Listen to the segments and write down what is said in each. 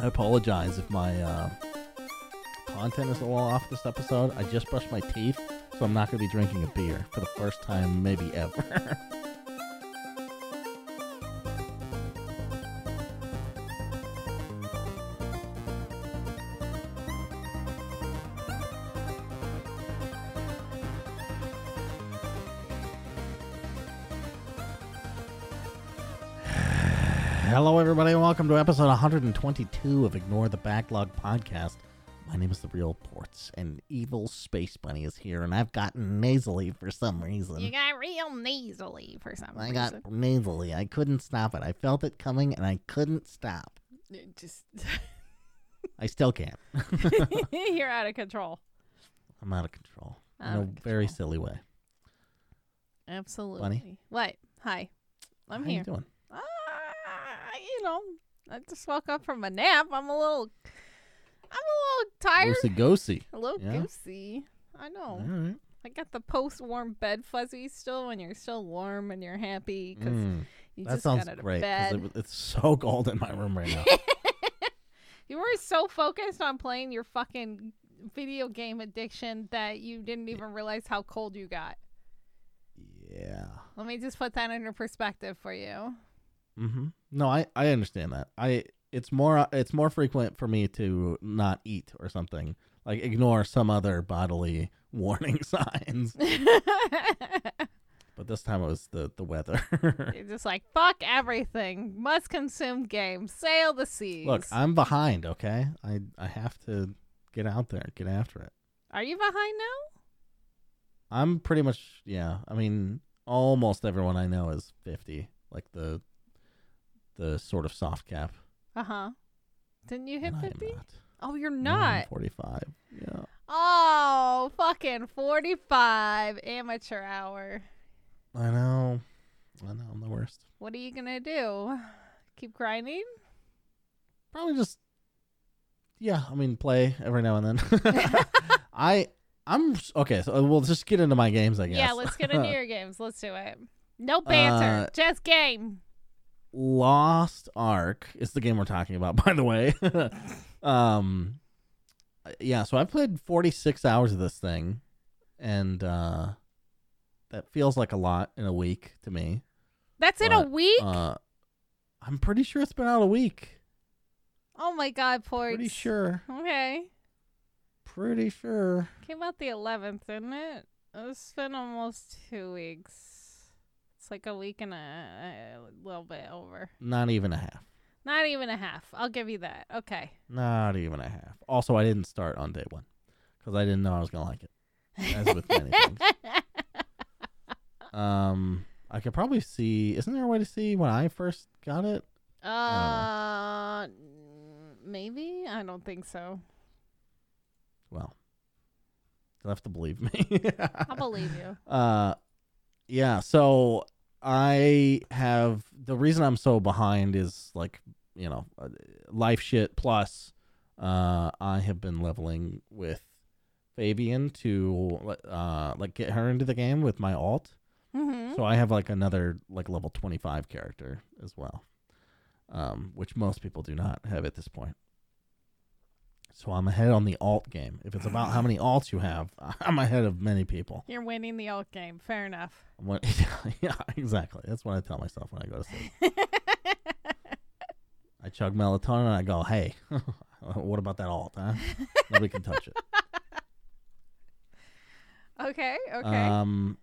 I apologize if my uh, content is a little off this episode. I just brushed my teeth, so I'm not going to be drinking a beer for the first time, maybe ever. to episode 122 of Ignore the Backlog podcast. My name is The Real Ports, and Evil Space Bunny is here, and I've gotten nasally for some reason. You got real nasally for some I reason. got nasally. I couldn't stop it. I felt it coming, and I couldn't stop. It Just I still can't. you're out of control. I'm out of control in Out a of very silly way. Absolutely. What? Hi. I'm How here. you doing? Ah, you know, I just woke up from a nap. I'm a little, I'm a little tired, Loosey goosey. a little yeah. goosey. I know. All right. I got the post-warm bed fuzzies still when you're still warm and you're happy because Mm, you that just sounds got out of great. bed. It, it's so cold in my room right now. You were so focused on playing your fucking video game addiction that you didn't even realize how cold you got. yeah. Let me just put that into perspective for you. Mm-hmm. No, I I understand that. I it's more it's more frequent for me to not eat or something like ignore some other bodily warning signs. But this time it was the the weather. You're just like, fuck everything. Must consume game. Sail the seas. Look, I'm behind. Okay, I I have to get out there, get after it. Are you behind now? I'm pretty much yeah. I mean, almost everyone I know is 50, like the the sort of soft cap. Uh huh. Didn't you hit and I am 50? not. Oh, you're No, I'm not. 45. Yeah. Oh, fucking 45 amateur hour. I know. I know. I'm the worst. What are you going to do? Keep grinding? Probably just yeah. I mean, play every now and then. I I'm okay. So we'll just get into my games. I guess. Yeah, let's get into your games. Let's do it. No banter, Uh, just game. Lost Ark is the game we're talking about, by the way. um, yeah. So I've played 46 hours of this thing, and uh, that feels like a lot in a week to me. That's in a week? Uh, I'm pretty sure it's been out a week. oh my god, Ports. Pretty sure. Okay. Pretty sure. Came out the 11th, didn't it? It's been almost two weeks. It's like a week and a, a little bit over. Not even a half. Not even a half. I'll give you that. Okay. Not even a half. Also, I didn't start on day one because I didn't know I was gonna like it. As with many things. Um, I could probably see. Isn't there a way to see when I first got it? uh, maybe? I don't think so. Well, you'll have to believe me. I'll believe you. Uh, yeah. So I have the reason I'm so behind is like you know uh, life shit plus. Uh, I have been leveling with Fabian to uh like get her into the game with my alt. Mm-hmm. So I have like another like level 25 character as well. Um, which most people do not have at this point. So I'm ahead on the alt game. If it's about how many alts you have, I'm ahead of many people. You're winning the alt game. Fair enough. What, yeah, exactly. That's what I tell myself when I go to sleep. I chug melatonin and I go, "Hey, what about that alt? Huh? Nobody can touch it." okay. Okay. Um,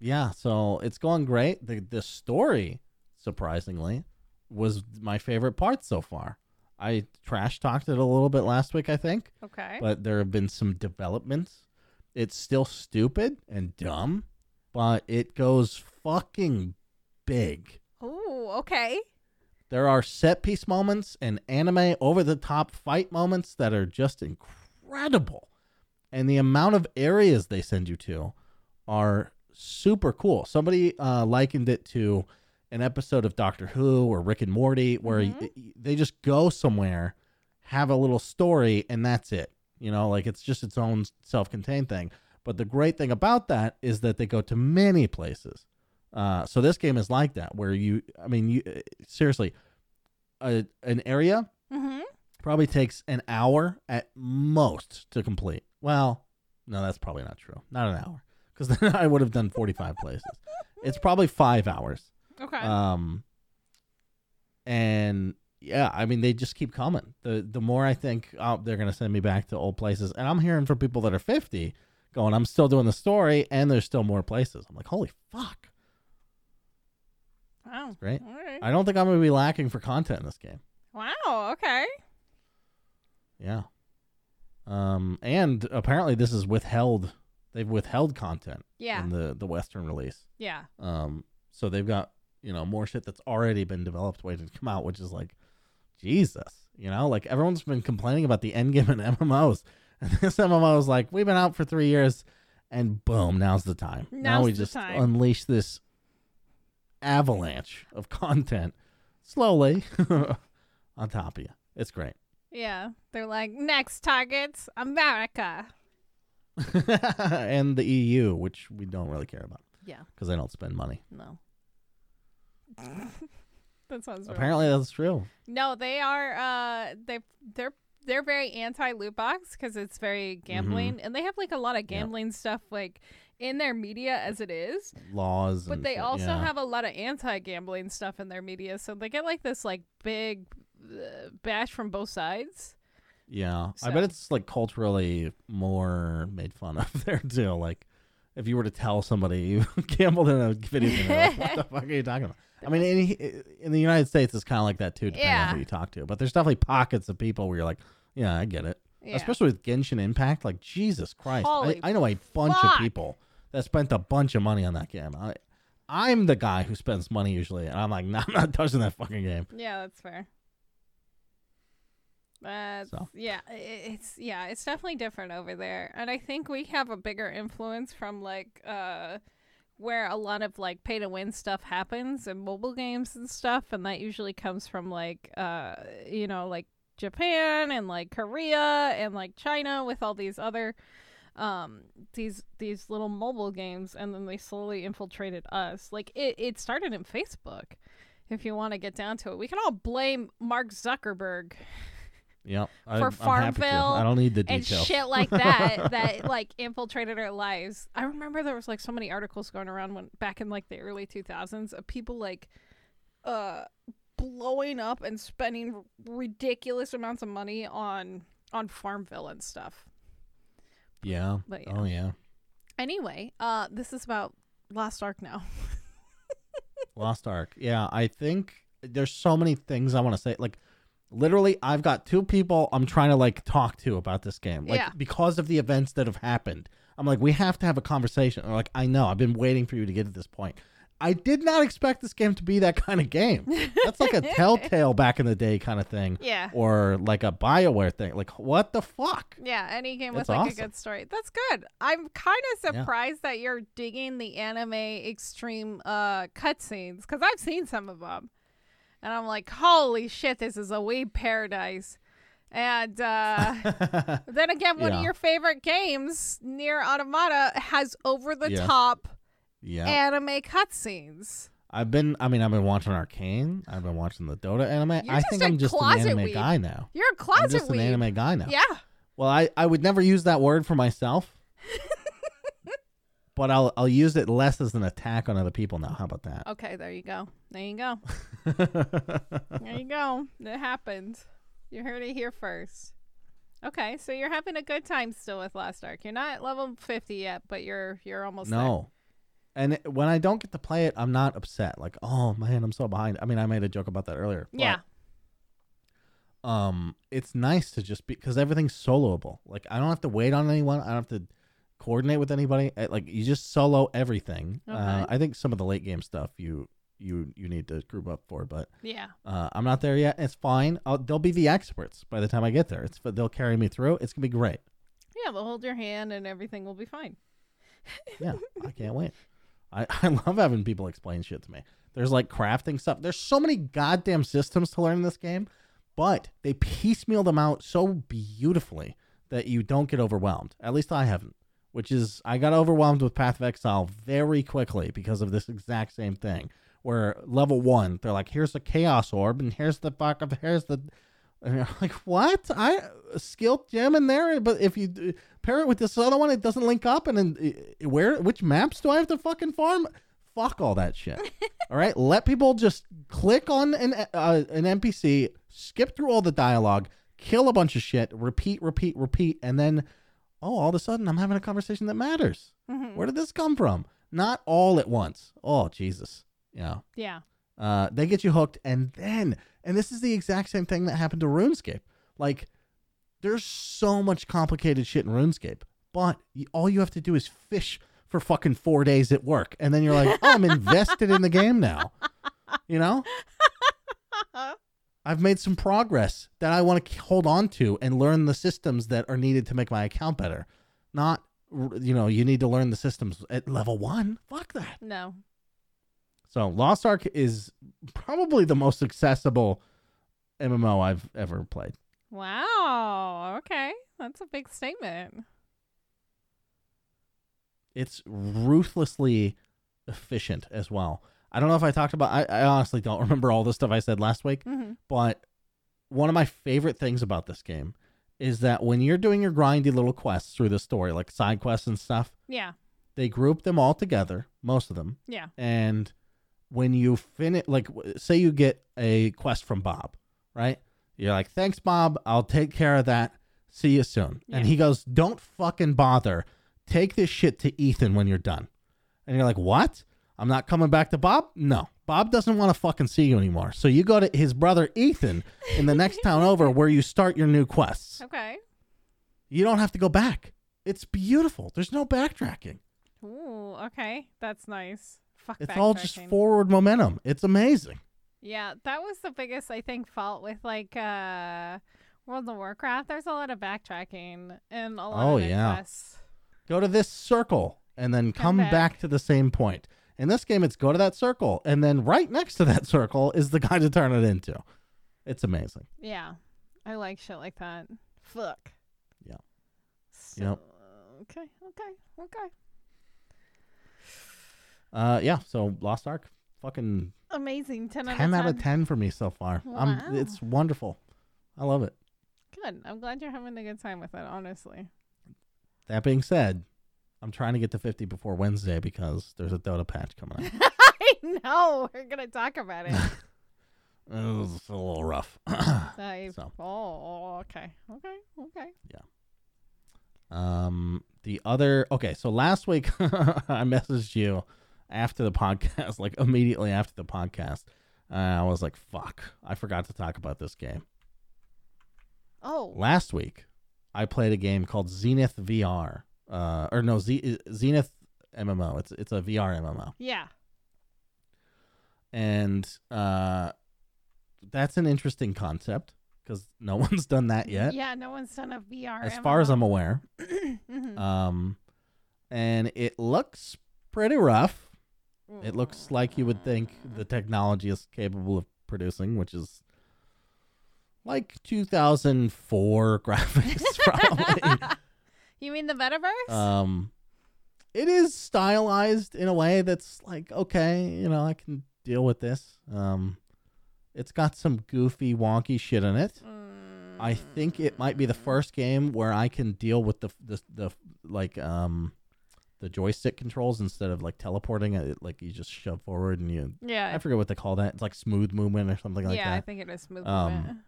yeah. So it's going great. The the story, surprisingly, was my favorite part so far. I trash talked it a little bit last week, I think, okay. but there have been some developments. It's still stupid and dumb, but it goes fucking big. Oh, Okay. There are set piece moments and anime over the top fight moments that are just incredible. And the amount of areas they send you to are super cool. Somebody uh, likened it to an episode of Doctor Who or Rick and Morty where Mhm. y- y- they just go somewhere, have a little story, and that's it. You know, like it's just its own self contained thing. But the great thing about that is that they go to many places. Uh, so this game is like that, where you, I mean, you uh, seriously, a, an area Mm-hmm. Probably takes an hour at most to complete. Well, no, that's probably not true. Not an hour, because then I would have done forty-five places. It's probably five hours. Okay. Um, and yeah, I mean they just keep coming. The the more I think oh, they're gonna send me back to old places, and I'm hearing from people that are 50 going, I'm still doing the story, and there's still more places. I'm like, holy fuck, wow. great. All right. I don't think I'm gonna be lacking for content in this game. Wow. Okay. Yeah. Um, and apparently this is withheld. They've withheld content Yeah. in the the Western release. Yeah. Um, so they've got you know more shit that's already been developed waiting to come out, which is like, Jesus, you know, like everyone's been complaining about the end game in MMOs, and this MMO is like, we've been out for three years, and boom, now's the time. now we just time. unleash this avalanche of content slowly on top of you. It's great. Yeah. They're like next targets America. and the EU, which we don't really care about Yeah. because they don't spend money. No. that sounds real. Apparently, that's true. No, they are. Uh, they they're they're very anti loot box because it's very gambling, and they have like a lot of gambling stuff like in their media as it is. Laws, But they shit, also yeah. have a lot of anti gambling stuff in their media, so they get like this like big uh, bash from both sides. Yeah, I bet it's like culturally more made fun of there too. Like, if you were to tell somebody you gambled in a video game, what the fuck are you talking about? I mean, in, in the United States, it's kind of like that too, depending Yeah. on who you talk to. But there's definitely pockets of people where you're like, yeah, I get it. Yeah. Especially with Genshin Impact, like Jesus Christ, I, I know a bunch fuck. of people that spent a bunch of money on that game. I, I'm the guy who spends money usually, and I'm like, nah, I'm not touching that fucking game. Yeah, that's fair. Uh, So. yeah, it's yeah, it's definitely different over there, and I think we have a bigger influence from like uh, where a lot of like pay to win stuff happens in mobile games and stuff, and that usually comes from like uh, you know, like Japan and like Korea and like China with all these other um these these little mobile games and then they slowly infiltrated us. Like it, it started in facebook. If you want to get down to it we can all blame mark zuckerberg Yep. I, For I'm. Farmville I don't need the and shit like that that like infiltrated our lives i remember there was like so many articles going around when back in like the early 2000s of people like uh blowing up and spending ridiculous amounts of money on on farmville and stuff yeah. But yeah. Oh yeah. anyway uh this is about lost ark now Lost Ark. Yeah, I think there's so many things I want to say. Like, literally, I've got two people I'm trying to like talk to about this game. Like, Yeah. because of the events that have happened. I'm like, we have to have a conversation. They're like, I know. I've been waiting for you to get to this point. I did not expect this game to be that kind of game. That's like a Telltale back in the day kind of thing, yeah or like a Bioware thing. Like, what the fuck? yeah any game with That's like a good story that's good i'm kind of Yeah. surprised that you're digging the anime extreme uh cutscenes because i've seen some of them and i'm like holy shit this is a weeb paradise and uh then again one Yeah. of your favorite games Nier Automata has over the top yeah. anime cutscenes I've been. I mean, I've been watching Arcane. I've been watching the Dota anime. You're I think I'm just an anime guy now. you're a I'm closet just an anime guy now. yeah Well, I, I would never use that word for myself, but I'll I'll use it less as an attack on other people now. How about that? okay there you go there you go There you go. It happened. You heard it here first. Okay, so you're having a good time still with Lost Ark. You're not at level 50 yet, but you're you're almost no, and it- when I don't get to play it, I'm not upset. Like, oh man, I'm so behind. I mean, I made a joke about that earlier. there. Yeah. um, it's nice to just be because everything's soloable. Like, I don't have to wait on anyone. I don't have to coordinate with anybody. Uh, Like, you just solo everything. Uh, I think some of the late game stuff you you you need to group up for, but. Yeah. Uh, I'm not there yet. It's fine. I'll, they'll be the experts by the time I get there. It's they'll carry me through. It's gonna be great. Yeah, they'll hold your hand and everything will be fine. Yeah, I can't wait. I, I love having people explain shit to me. There's like crafting stuff. There's so many goddamn systems to learn in this game, but they piecemeal them out so beautifully that you don't get overwhelmed. At least I haven't. Which is I got overwhelmed with Path of Exile very quickly because of this exact same thing. Where level one, they're like, here's the chaos orb, and here's the fuck of here's the And you're like, what? I skill gem in there, but if you pair it with this other one, it doesn't link up. And then where? Which maps do I have to fucking farm? Fuck all that shit. all right, let people just click on an uh, an NPC, skip through all the dialogue, kill a bunch of shit, repeat, repeat, repeat, and then oh, all of a sudden I'm having a conversation that matters. Mhm. Where did this come from? Not all at once. Oh Jesus. Yeah. Yeah. Uh, they get you hooked, and then, and this is the exact same thing that happened to RuneScape. Like, there's so much complicated shit in RuneScape, but all you have to do is fish for fucking four days at work, and then you're like, oh, I'm invested in the game now. You know, I've made some progress that I want to hold on to and learn the systems that are needed to make my account better. Not, you know, you need to learn the systems at level one. Fuck that. No. So Lost Ark is probably the most accessible MMO I've ever played. Wow. Okay. That's a big statement. It's ruthlessly efficient as well. I don't know if I talked about I, I honestly don't remember all the stuff I said last week, hmm but one of my favorite things about this game is that when you're doing your grindy little quests through the story, like side quests and stuff, Yeah. they group them all together, most of them, Yeah. and when you finish like say you get a quest from bob right? You're like thanks bob. I'll take care of that. See you soon. And he goes don't fucking bother. Take this shit to ethan when you're done. And you're like what i'm not coming back to bob no bob doesn't want to fucking see you anymore so you go to his brother ethan in the next town over where you start your new quests Okay. you don't have to go back it's beautiful there's no backtracking Ooh. Okay. That's nice. Fuck. it's all just forward momentum it's amazing Yeah, that was the biggest I think fault with like uh World of Warcraft. There's a lot of backtracking and a lot Oh, of yeah. quests. go to this circle and then come Come back. back. to the same point. In this game, it's go to that circle, and then right next to that circle is the guy to turn it into. It's amazing. Yeah. I like shit like that. Fuck. Yeah. So, Yep. Okay, okay, okay. Uh, yeah. So Lost Ark, fucking Amazing. 10 out of 10. ten out of ten for me so far. Wow. I'm, it's wonderful. I love it. Good. I'm glad you're having a good time with it, honestly. That being said, I'm trying to get to 50 before Wednesday because there's a Dota patch coming out. I know. We're going to talk about it. it was a little rough. So. Oh, okay. Okay, okay. Yeah. Um, the other okay, so last week I messaged you after the podcast, like immediately after the podcast. Uh, I was like, "Fuck, I forgot to talk about this game." Oh. Last week, I played a game called Zenith VR, uh, or no, Z- Zenith MMO. It's it's a VR MMO, Yeah. and uh, that's an interesting concept because no one's done that yet, Yeah, no one's done a VR. as far as I'm aware. Mhm. Um, and it looks pretty rough. It looks like you would think the technology is capable of producing, which is like 2004 graphics, probably. you mean the metaverse? um, it is stylized in a way that's like, okay, you know, I can deal with this. Um, it's got some goofy, wonky shit in it. I think it might be the first game where I can deal with the the, the like um the joystick controls instead of like teleporting it like you just shove forward and you Yeah. I forget what they call that. It's like smooth movement or something like that. yeah, I think it is smooth Um, movement.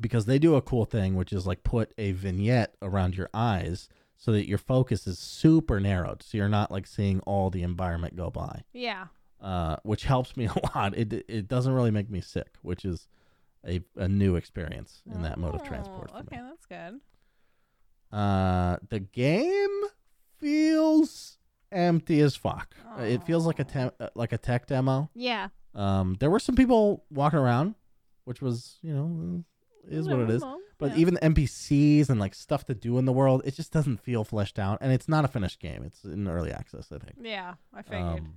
Because they do a cool thing which is like put a vignette around your eyes so that your focus is super narrowed so you're not like seeing all the environment go by. Yeah. Uh which helps me a lot. It it doesn't really make me sick, which is a, a new experience in that mode of transport Oh, for me. Okay, that's good. Uh, the game feels empty as fuck. Uh, It feels like a te- uh, like a tech demo. Yeah. Um, there were some people walking around, which was you know is what it is. But yeah. even the NPCs and like stuff to do in the world, it just doesn't feel fleshed out, and it's not a finished game. It's in early access, I think. Yeah, I figured. Um,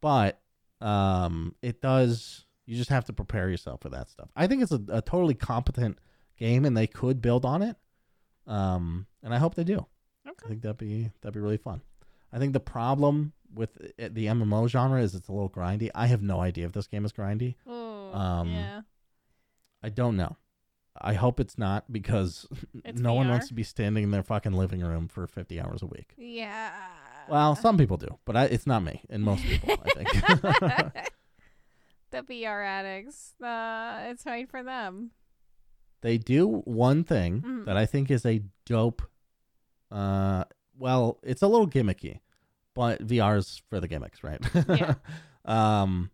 but um, it does. You just have to prepare yourself for that stuff. I think it's a, a totally competent game, and they could build on it. Um, and I hope they do. Okay. I think that'd be that'd be really fun. I think the problem with it, the MMO genre is it's a little grindy. I have no idea if this game is grindy. Ooh, um, yeah. I don't know. I hope it's not because It's no one wants to be standing in their fucking living room for 50 hours a week. Yeah. Well, some people do, but I, it's not me and most people, I think. the VR addicts. Uh, it's made for them. they do one thing Mhm. that I think is a dope. Uh, well, it's a little gimmicky, but VR's for the gimmicks, right? Yeah. um,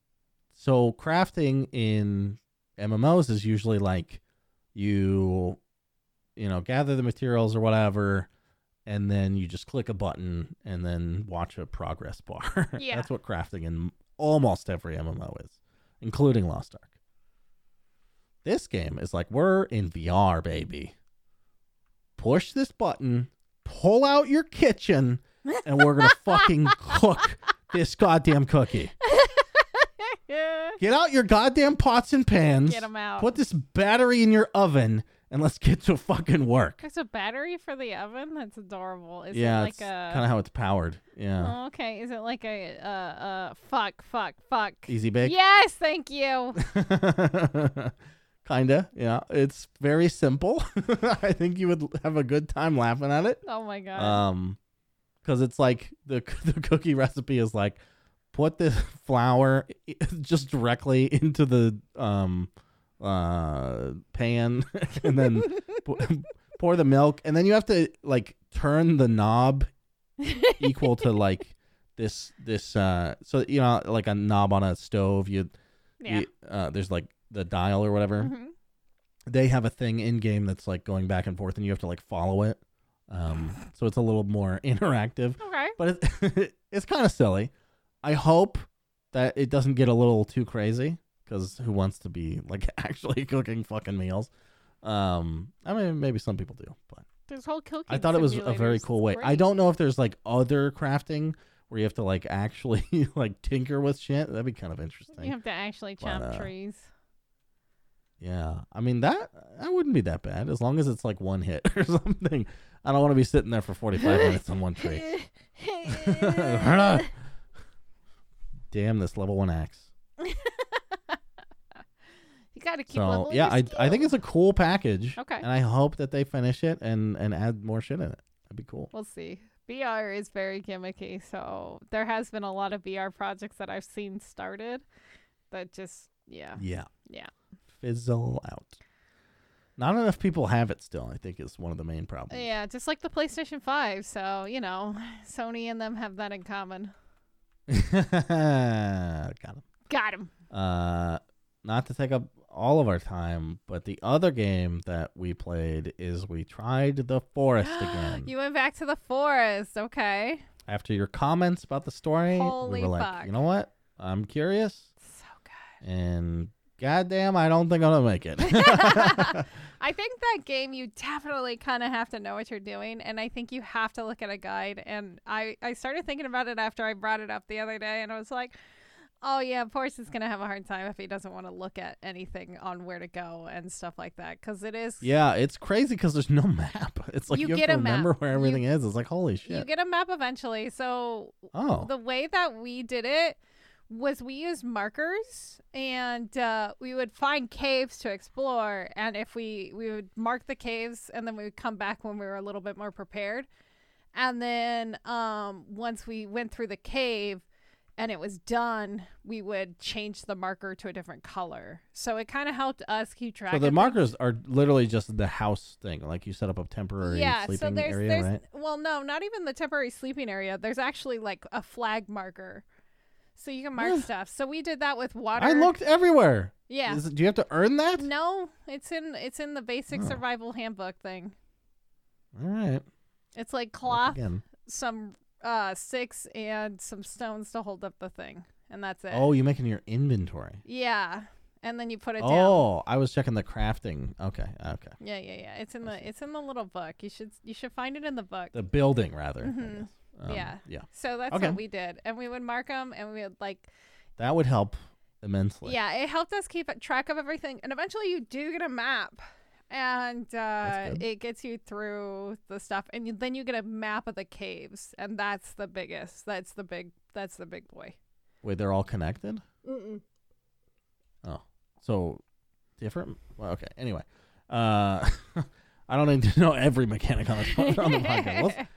so crafting in MMOs is usually like you, you know, gather the materials or whatever, and then you just click a button and then watch a progress bar. Yeah. That's what crafting in almost every MMO is, including Lost Ark. This game is like we're in VR, baby. Push this button, pull out your kitchen, and we're gonna fucking cook this goddamn cookie. Get out your goddamn pots and pans. Get them out. Put this battery in your oven, and let's get to fucking work. There's a battery for the oven. That's adorable. Is yeah, it like a? kind of how it's powered. Yeah, Oh, okay. Is it like a uh uh fuck fuck fuck? easy bake. Yes, thank you. Kinda, yeah. It's very simple. I think you would have a good time laughing at it. Oh my god. Um, because it's like the the cookie recipe is like put the flour just directly into the um uh pan and then pour, pour the milk and then you have to like turn the knob equal to like this this uh so you know like a knob on a stove you, yeah. you uh there's like the dial or whatever Mhm. they have a thing in game that's like going back and forth and you have to like follow it um so it's a little more interactive Okay. but it, it's kind of silly i hope that it doesn't get a little too crazy because who wants to be like actually cooking fucking meals um i mean maybe some people do but There's whole cooking. i thought it was a very cool way i don't know if there's like other crafting where you have to like actually like tinker with shit that'd be kind of interesting You have to actually But, chop uh, trees. Yeah, I mean that that wouldn't be that bad as long as it's like one hit or something. I don't want to be sitting there for forty five minutes on one tree. Damn this level one axe. you got to keep So yeah, I I think it's a cool package. Okay. and I hope that they finish it and and add more shit in it. That'd be cool. We'll see. VR is very gimmicky, so there has been a lot of VR projects that I've seen started that just yeah. Yeah, Yeah. fizzle out. Not enough people have it still. I think is one of the main problems. Yeah, just like the PlayStation 5, so, you know, Sony and them have that in common. Got him. Got him. Uh, not to take up all of our time, but the other game that we played is we tried the forest again. You went back to the forest, okay. After your comments about the story, Holy we were like, you know what? I'm curious, So good. and goddamn, I don't think I'm gonna make it. I think that game you definitely kind of have to know what you're doing, and I think you have to look at a guide. And I I started thinking about it after I brought it up the other day, and I was like, oh yeah, of course he's gonna have a hard time if he doesn't want to look at anything on where to go and stuff like that, because it is. yeah, it's crazy because there's no map. It's like You you, have get to a map. remember where You- everything is. It's like holy shit. You get a map eventually, so oh, the way that we did it was we used markers and uh, we would find caves to explore and if we we would mark the caves and then we would come back when we were a little bit more prepared and then um, once we went through the cave and it was done we would change the marker to a different color so it kind of helped us keep track so the markers are literally just the house thing. Like you set up a temporary yeah so sleeping there's area, there's right? well no not even the temporary sleeping area there's actually like a flag marker so you can mark What? stuff so we did that with water I looked everywhere. yeah Is do you have to earn that? no it's in it's in the basic Oh. survival handbook thing All right. it's like cloth some uh sticks and some stones to hold up the thing and that's it Oh, you're making your inventory. yeah and then you put it down Oh, I was checking the crafting. Okay, okay. yeah yeah yeah it's in the it's in the little book you should you should find it in the book The building, rather. Mhm. guess. Um, Yeah. Yeah. so that's Okay. what we did and we would mark them and we would like That would help immensely. Yeah, it helped us keep track of everything. And eventually you do get a map. And uh, it gets you through the stuff, and you, then you get a map of the caves, and that's the biggest. That's the big. That's the big boy. Wait, they're all connected? Mm-mm. Oh. So different. Well, okay. Anyway, uh, I don't need to know every mechanic on the on the podcast. Let's-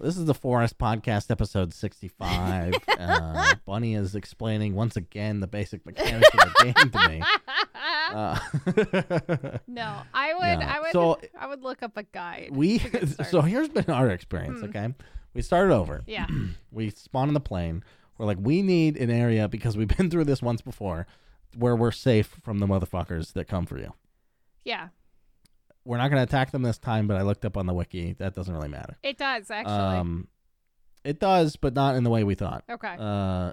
this is the Forest Podcast, episode sixty-five. uh, Bunny is explaining once again the basic mechanics of the game to me. Uh, no, I would. I would. So- I would look up a guide. we to get started. so here's been our experience. Hmm. Okay, we started over. yeah. we spawn on the plane. We're like, we need an area because we've been through this once before, where we're safe from the motherfuckers that come for you. Yeah. We're not going to attack them this time, but I looked up on the wiki. That doesn't really matter. It does actually. Um, it does, but not in the way we thought. okay. Uh,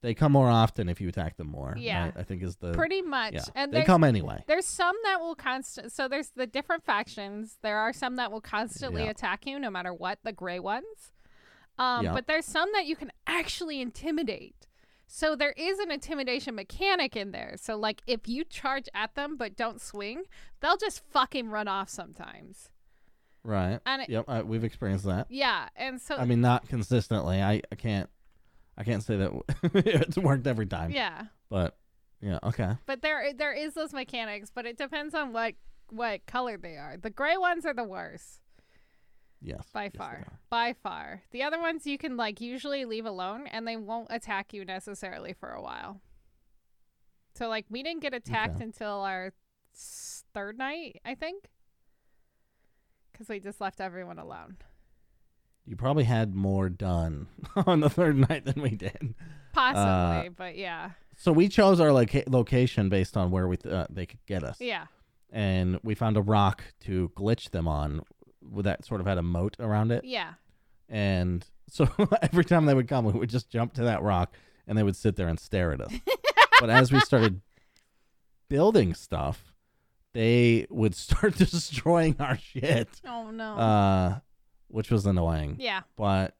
they come more often if you attack them more. Yeah. right? I think is the Pretty much. yeah. And they come anyway. There's some that will constant. So there's the different factions. There are some that will constantly Yeah. attack you, no matter what. The gray ones. Um, Yeah. but there's some that you can actually intimidate. So there is an intimidation mechanic in there. So like if you charge at them but don't swing, they'll just fucking run off sometimes. Right. And it, Yep. I, we've experienced that. yeah, and so I mean, not consistently. I, I can't. I can't say that it's worked every time. yeah, But yeah. Okay. but there there is those mechanics, but it depends on what what color they are. The gray ones are the worst. Yes. by yes, far. by far. The other ones you can like usually leave alone and they won't attack you necessarily for a while. So like we didn't get attacked Okay. until our third night i think. Because we just left everyone alone. You probably had more done on the third night than we did. possibly but yeah. So we chose our loca- location based on where we th- uh, they could get us, yeah. And we found a rock to glitch them on, that sort of had a moat around it. yeah And so every time they would come, we would just jump to that rock, and they would sit there and stare at us. but as we started building stuff, they would start destroying our shit, oh no uh, which was annoying. yeah But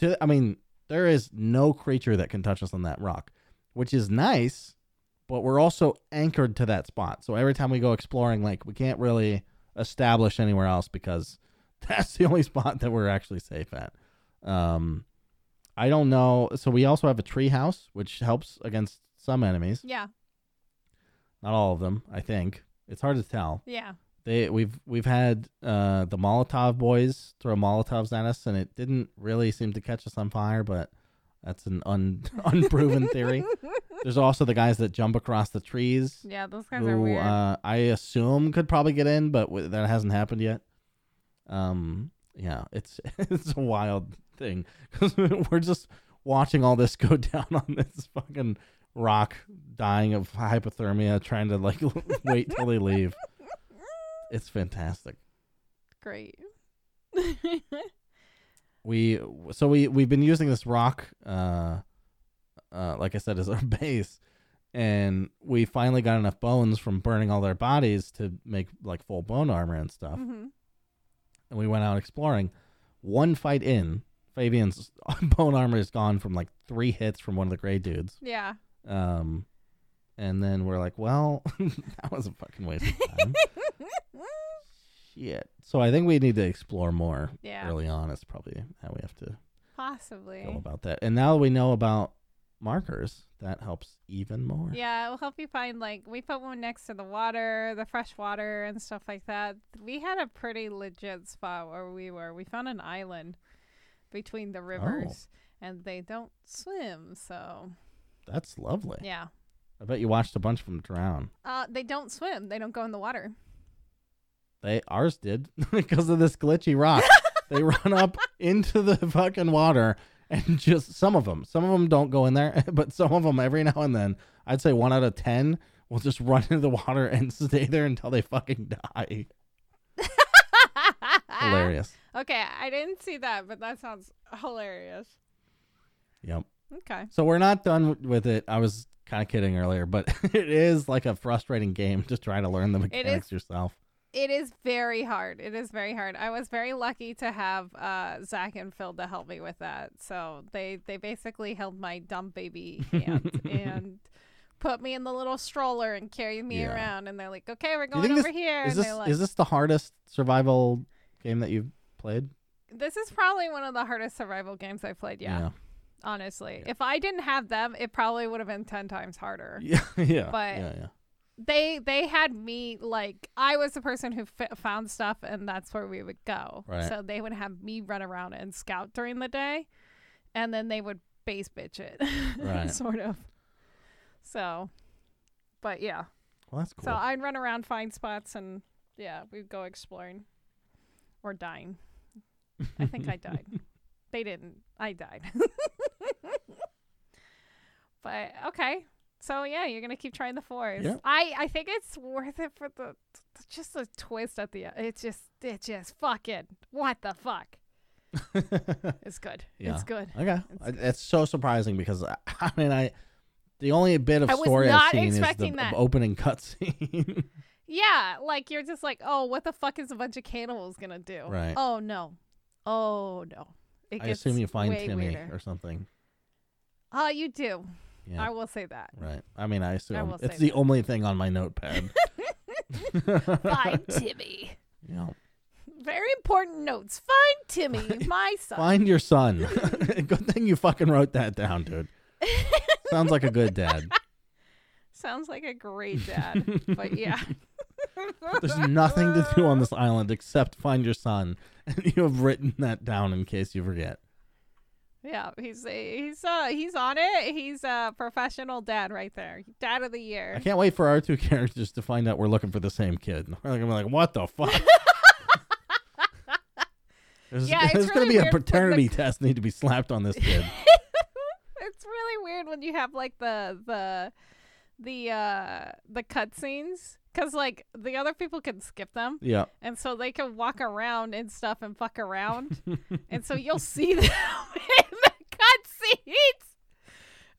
to I mean, there is no creature that can touch us on that rock, which is nice. But we're also anchored to that spot, so every time we go exploring, like we can't really establish anywhere else because that's the only spot that we're actually safe at. Um, I don't know. So we also have a tree house, which helps against some enemies. yeah Not all of them, I think. It's hard to tell. yeah They we've we've had uh, the Molotov boys throw Molotovs at us, and it didn't really seem to catch us on fire. But that's an un, unproven theory. There's also the guys that jump across the trees, yeah those guys are who weird uh, I assume could probably get in, but w- that hasn't happened yet. Um, yeah, it's it's a wild thing because we're just watching all this go down on this fucking rock, dying of hypothermia, trying to like wait till they leave. It's fantastic. great We so we we've been using this rock, uh, uh, like I said, as our base, and we finally got enough bones from burning all their bodies to make like full bone armor and stuff. hmm And we went out exploring. One fight in, Fabian's bone armor is gone from like three hits from one of the gray dudes. yeah Um, and then we're like, well, that was a fucking waste of time. Shit. So I think we need to explore more yeah early on. Is probably how we have to possibly go about that. And now that we know about markers, that helps even more. Yeah, it will help you find like we put one next to the water, the fresh water and stuff like that. We had a pretty legit spot where we were. We found an island between the rivers and they don't swim, so That's lovely. yeah. I bet you watched a bunch of them drown. Uh they don't swim. They don't go in the water. They ours did because of this glitchy rock. they run up into the fucking water and just some of them, some of them don't go in there, but some of them every now and then, I'd say one out of ten will just run into the water and stay there until they fucking die. Hilarious. Okay, I didn't see that, but that sounds hilarious. Yep. Okay. So we're not done with it. I was kind of kidding earlier, but it is like a frustrating game to try to learn the mechanics yourself. It is very hard. It is very hard. I was very lucky to have uh, Zach and Phil to help me with that. So they they basically held my dumb baby hand and put me in the little stroller and carried me Yeah. around. And they're like, "Okay, we're going over here." Is and this they're like, is this the hardest survival game that you've played? "This is probably one of the hardest survival games I've played." Yeah, honestly, Yeah. if I didn't have them, it probably would have been ten times harder. Yeah. Yeah. But- yeah. Yeah. They they had me like I was the person who f- found stuff, and that's where we would go. Right. So they would have me run around and scout during the day, and then they would base bitch it, Right. sort of. So, but yeah, Well, that's cool. so I'd run around, find spots, and yeah, we'd go exploring or dying. I think I died. They didn't. I died. but okay. So yeah, you're gonna keep trying the Forest. Yeah. I I think it's worth it for the just the twist at the end. It's just it just fucking what the fuck. It's good. Yeah. It's good. okay, It's I- it's so surprising because I, uh, I mean I. The only bit of I story I've not seen is the expecting that. opening cutscene. Yeah, like you're just like, oh, what the fuck is a bunch of cannibals gonna do? Right. Oh no. Oh no. It I assume you find Timmy weirder. or something. Oh, you do. Yeah. I will say that. Right. I mean, I assume will it's say the only thing on my notepad. Find Timmy. You know, Very important notes. Find Timmy, my son. find your son. good thing you fucking wrote that down, dude. Sounds like a good dad. Sounds like a great dad. but yeah. There's nothing to do on this island except find your son, and you have written that down in case you forget. Yeah, he's he's uh he's on it. He's a professional dad right there. Dad of the year. I can't wait for our two characters to find out we're looking for the same kid. We're gonna be like, what the fuck? There's, Yeah, it's there's gonna be a when the- paternity test need to be slapped on this kid. it's really weird when you have like the the the uh the cutscenes because like the other people can skip them. Yeah. and so they can walk around and stuff and fuck around. And so you'll see them in the cutscenes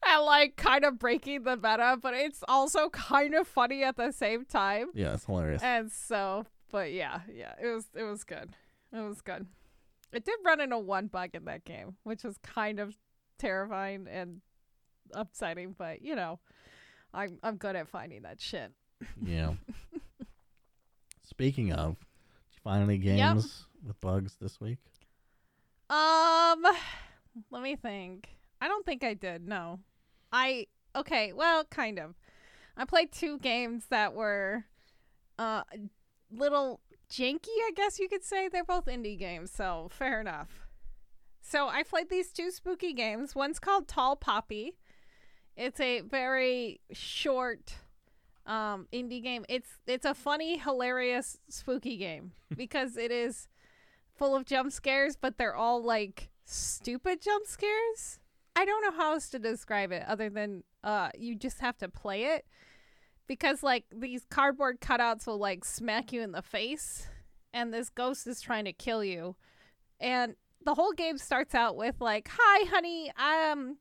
and like kind of breaking the meta but it's also kind of funny at the same time. Yeah, it's hilarious. and so but yeah yeah it was it was good. It was good. It did run into one bug in that game which was kind of terrifying and upsetting but you know i'm i'm good at finding that shit Yeah. Speaking of, did you find any games with bugs this week? um let me think. I don't think i did no. I okay well kind of. I played two games that were uh little janky i guess you could say. They're both indie games so fair enough. So i played these two spooky games. One's called tall poppy. It's a very short um indie game. It's it's a funny hilarious spooky game because it is full of jump scares but they're all like stupid jump scares. I don't know how else to describe it other than uh you just have to play it because like these cardboard cutouts will like smack you in the face and this ghost is trying to kill you. And the whole game starts out with like hi honey um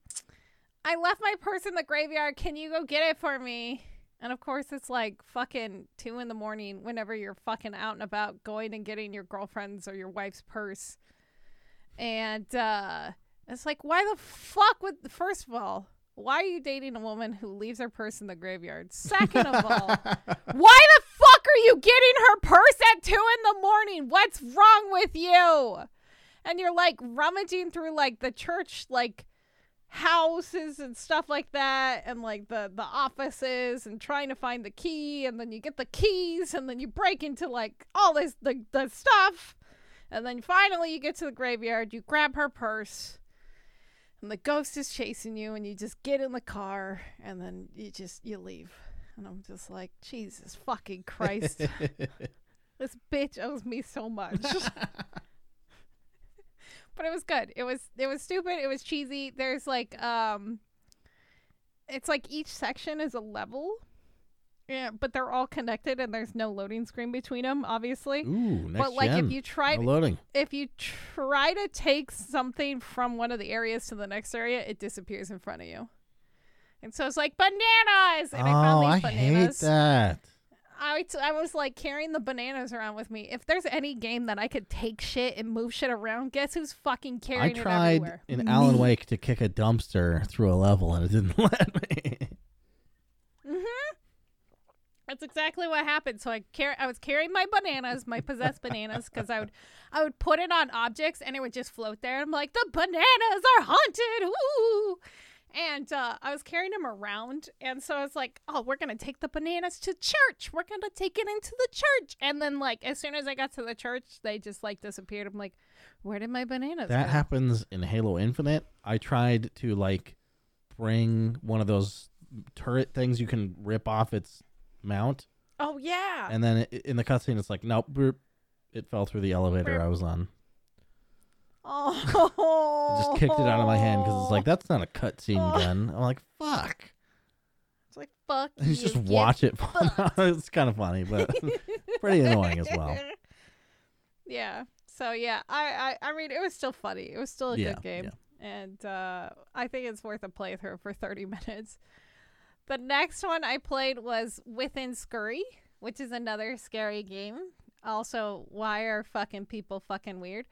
i left my purse in the graveyard. Can you go get it for me and of course it's like fucking two in the morning whenever you're fucking out and about going and getting your girlfriend's or your wife's purse and uh it's like why the fuck would first of all why are you dating a woman who leaves her purse in the graveyard second of all why the fuck are you getting her purse at two in the morning? What's wrong with you? And you're like rummaging through like the church like houses and stuff like that and like the the offices and trying to find the key and then you get the keys and then you break into like all this the, the stuff. And then finally you get to the graveyard you grab her purse and the ghost is chasing you and you just get in the car and then you just you leave. And i'm just like jesus fucking christ. This bitch owes me so much but it was good it was it was stupid it was cheesy there's like um it's like each section is a level yeah but they're all connected and there's no loading screen between them obviously Ooh, next but like gen. if you try No loading. if you try to take something from one of the areas to the next area, it disappears in front of you. And so it's like bananas, and oh, I found I these bananas. hate that. I, t- I was like carrying the bananas around with me. If there's any game that I could take shit and move shit around, guess who's fucking I carrying it tried everywhere? in Alan Wake to kick a dumpster through a level and it didn't let me. Mm-hmm. That's exactly what happened. So I car- I was carrying my bananas, my possessed bananas, because I would I would put it on objects and it would just float there. I'm like, the bananas are haunted, ooh! And uh, I was carrying him around, and so I was like, "Oh, we're gonna take the bananas to church. We're gonna take it into the church." And then, like, as soon as I got to the church, they just like disappeared. I'm like, "Where did my bananas That go?" happens in Halo Infinite. I tried to like bring one of those turret things you can rip off its mount, oh yeah. and then i in the cutscene, it's like, nope, it fell through the elevator. I was on. Oh. I just kicked it out of my hand because it's like that's not a cutscene gun. I'm like, fuck. It's like fuck. You, just watch it it's kind of funny, but pretty annoying as well. Yeah. So yeah, I, I I mean it was still funny. It was still a Yeah, good game. yeah. And uh I think it's worth a playthrough for 30 minutes. The next one I played was Within Skerry, which is another scary game. Also, why are fucking people fucking weird?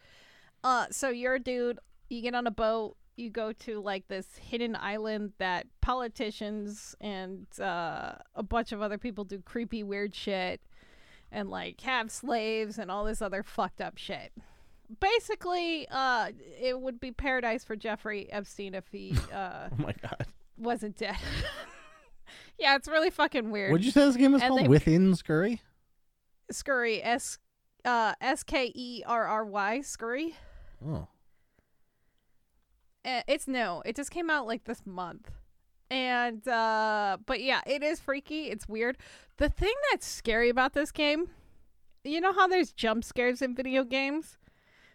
Uh so you're a dude, you get on a boat, you go to like this hidden island that politicians and uh a bunch of other people do creepy weird shit and like have slaves and all this other fucked up shit. Basically, uh, it would be paradise for Jeffrey Epstein if he uh, Oh my god. wasn't dead. yeah, it's really fucking weird. What'd you say this game is And called? they- Within Skerry? Skerry, S uh, S K E R R Y, Skerry. Oh. Uh, it's no, it just came out like this month. And uh but yeah, it is freaky, it's weird. The thing that's scary about this game, you know how there's jump scares in video games?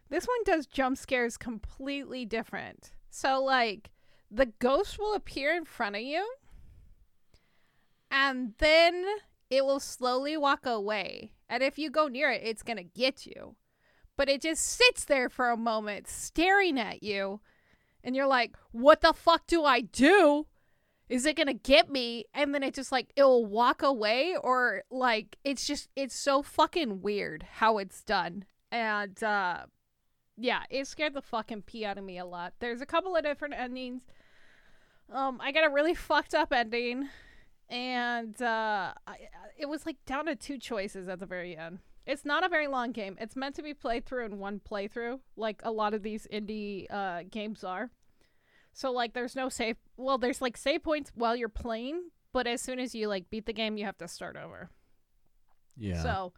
This one does jump scares completely different. So like the ghost will appear in front of you and then it will slowly walk away. And if you go near it, it's going to get you. But it just sits there for a moment staring at you. And you're like, "What the fuck do I do?" is it gonna get me? And then it just like it'll walk away or like it's just it's so fucking weird how it's done. And uh yeah it scared the fucking pee out of me a lot. There's a couple of different endings. Um i got a really fucked up ending. And uh I, it was like down to two choices at the very end it's not a very long game it's meant to be played through in one playthrough like a lot of these indie uh games are so like there's no save well there's like save points while you're playing, but as soon as you like beat the game you have to start over. Yeah. So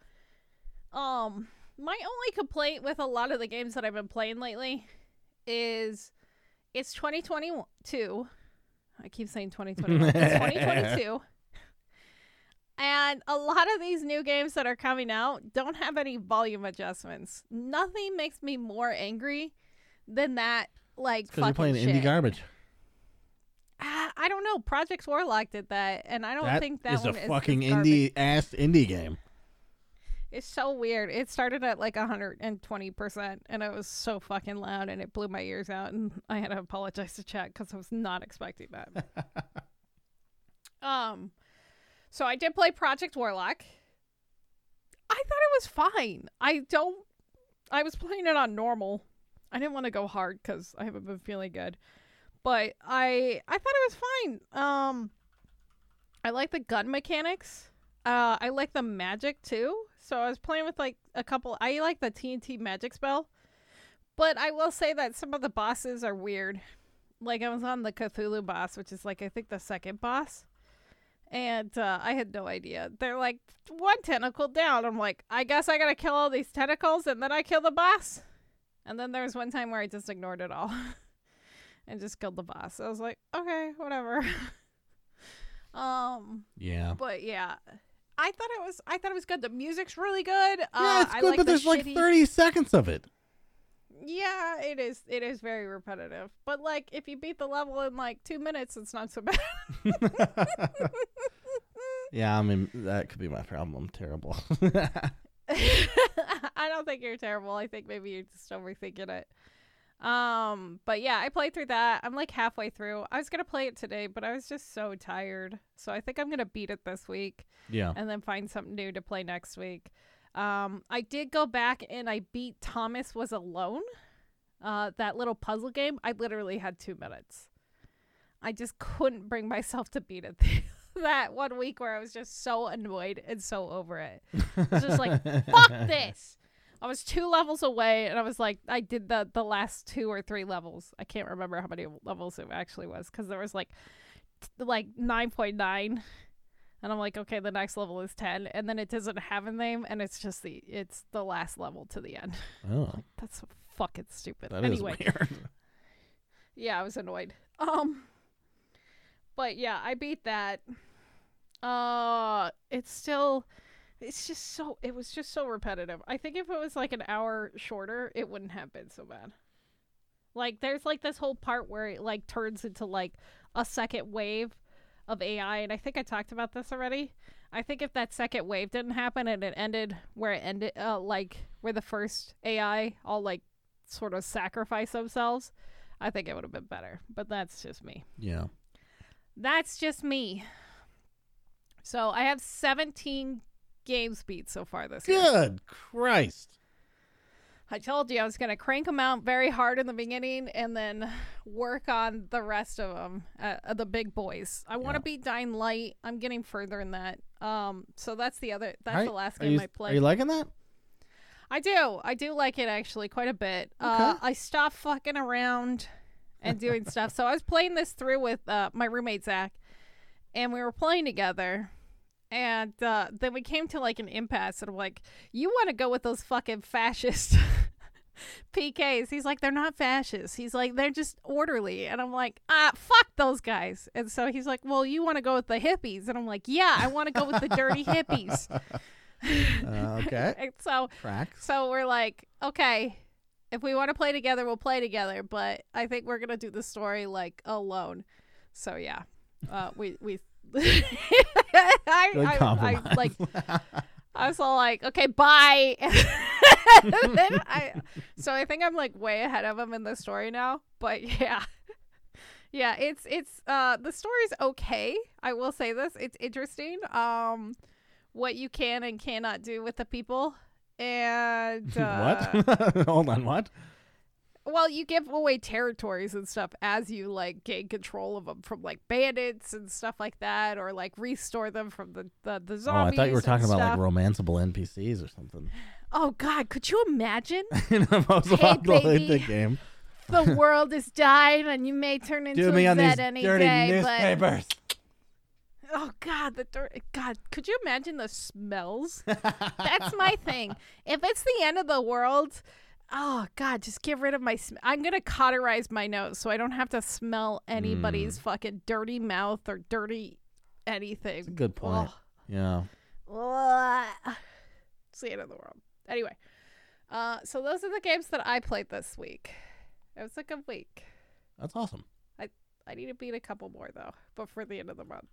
um my only complaint with a lot of the games that I've been playing lately is it's 2022. I keep saying 2021. it's 2022. And a lot of these new games that are coming out don't have any volume adjustments. Nothing makes me more angry than that like Because you're playing indie garbage. Ah, I don't know. Project Warlock did that, and I don't That think that is a fucking is indie ass indie game. It's so weird. It started at like 120%, and it was so fucking loud, and it blew my ears out, and I had to apologize to chat because I was not expecting that. um, so I did play Project Warlock. I thought it was fine. I don't. I was playing it on normal. I didn't want to go hard because I haven't been feeling good, but I I thought it was fine. Um, I like the gun mechanics. Uh, I like the magic too. So I was playing with like a couple. I like the TNT magic spell, but I will say that some of the bosses are weird. Like I was on the Cthulhu boss, which is like I think the second boss, and uh, I had no idea. They're like one tentacle down. I'm like, I guess I gotta kill all these tentacles and then I kill the boss. And then there was one time where I just ignored it all and just killed the boss. I was like, okay, whatever. um, Yeah. but yeah, I thought it was. I thought it was good. The music's really good. Uh, yeah, it's I good, like but the there's like 30 seconds of it. Yeah, it is. It is very repetitive. But like, if you beat the level in like two minutes, it's not so bad. yeah, I mean, that could be my problem. I'm terrible. I don't think you're terrible. I think maybe you're just overthinking it. Um, but yeah, I played through that. I'm like halfway through. I was gonna play it today, but I was just so tired. So I think I'm gonna beat it this week. yeah. and then find something new to play next week. Um, I did go back and I beat Thomas Was Alone. Uh, that little puzzle game. I literally had two minutes. I just couldn't bring myself to beat it that one week where I was just so annoyed and so over it. I was just like, fuck this. I was two levels away, and I was like, I did the the last two or three levels. I can't remember how many levels it actually was because there was like t- like nine point nine, and I'm like, okay, the next level is ten, and then it doesn't have a name, and it's just the it's the last level to the end. Oh, That's so fucking stupid. that anyway, yeah, I was annoyed. Um, but yeah, I beat that. Uh, it's still, it's just so. It was just so repetitive. I think if it was like an hour shorter, it wouldn't have been so bad. Like, there's like this whole part where it like turns into like a second wave of AI, and I think I talked about this already. I think if that second wave didn't happen and it ended where it ended, uh, like where the first AI all like sort of sacrifice themselves, I think it would have been better. But that's just me. Yeah. That's just me. So I have 17 games beat so far this year. Good Christ. I told you I was going to crank them out very hard in the beginning and then work on the rest of them, uh, uh, the big boys. I want to Yeah. beat Dying Light. I'm getting further in that. Um, so that's the other. That's Are- the last game you, I played. Are you liking that? I do. I do like it actually quite a bit. Uh, I stopped fucking around and doing stuff. So I was playing this through with uh, my roommate Zach, and we were playing together. And uh, then we came to like an impasse, and I'm like, "You want to go with those fucking fascist PKs?" He's like, "They're not fascists." He's like, "They're just orderly," and I'm like, "Ah, fuck those guys." And so he's like, "Well, you want to go with the hippies?" And I'm like, "Yeah, I want to go with the dirty hippies." Uh, okay. so Tracks. so we're like, okay, if we want to play together, we'll play together. But I think we're gonna do the story like alone. So yeah, uh, we we. I, Good I, I, like I was all like, okay, bye. I, so I think I'm like way ahead of him in the story now. But yeah, yeah, it's it's uh the story's okay. I will say this, it's interesting. Um, what you can and cannot do with the people, and uh, what? Hold on. What? Well, you give away territories and stuff as you like gain control of them from like bandits and stuff like that, or like restore them from the the, the Oh, I thought you were talking about like romanceable NPCs or something Oh God, could you imagine? in a post-apocalyptic baby. game. the world is dying, and you may turn into Do me a on these any dirty day, but newspapers. oh God, the dirt. God, could you imagine the smells? That's my thing. If it's the end of the world, oh God, just get rid of my. Sm- I'm gonna cauterize my nose so I don't have to smell Mm. anybody's fucking dirty mouth or dirty anything. That's a good point. Ugh. Yeah. Ugh. It's the end of the world. Anyway, uh, so those are the games that I played this week. It was a good week. That's awesome. I i need to beat a couple more though before the end of the month,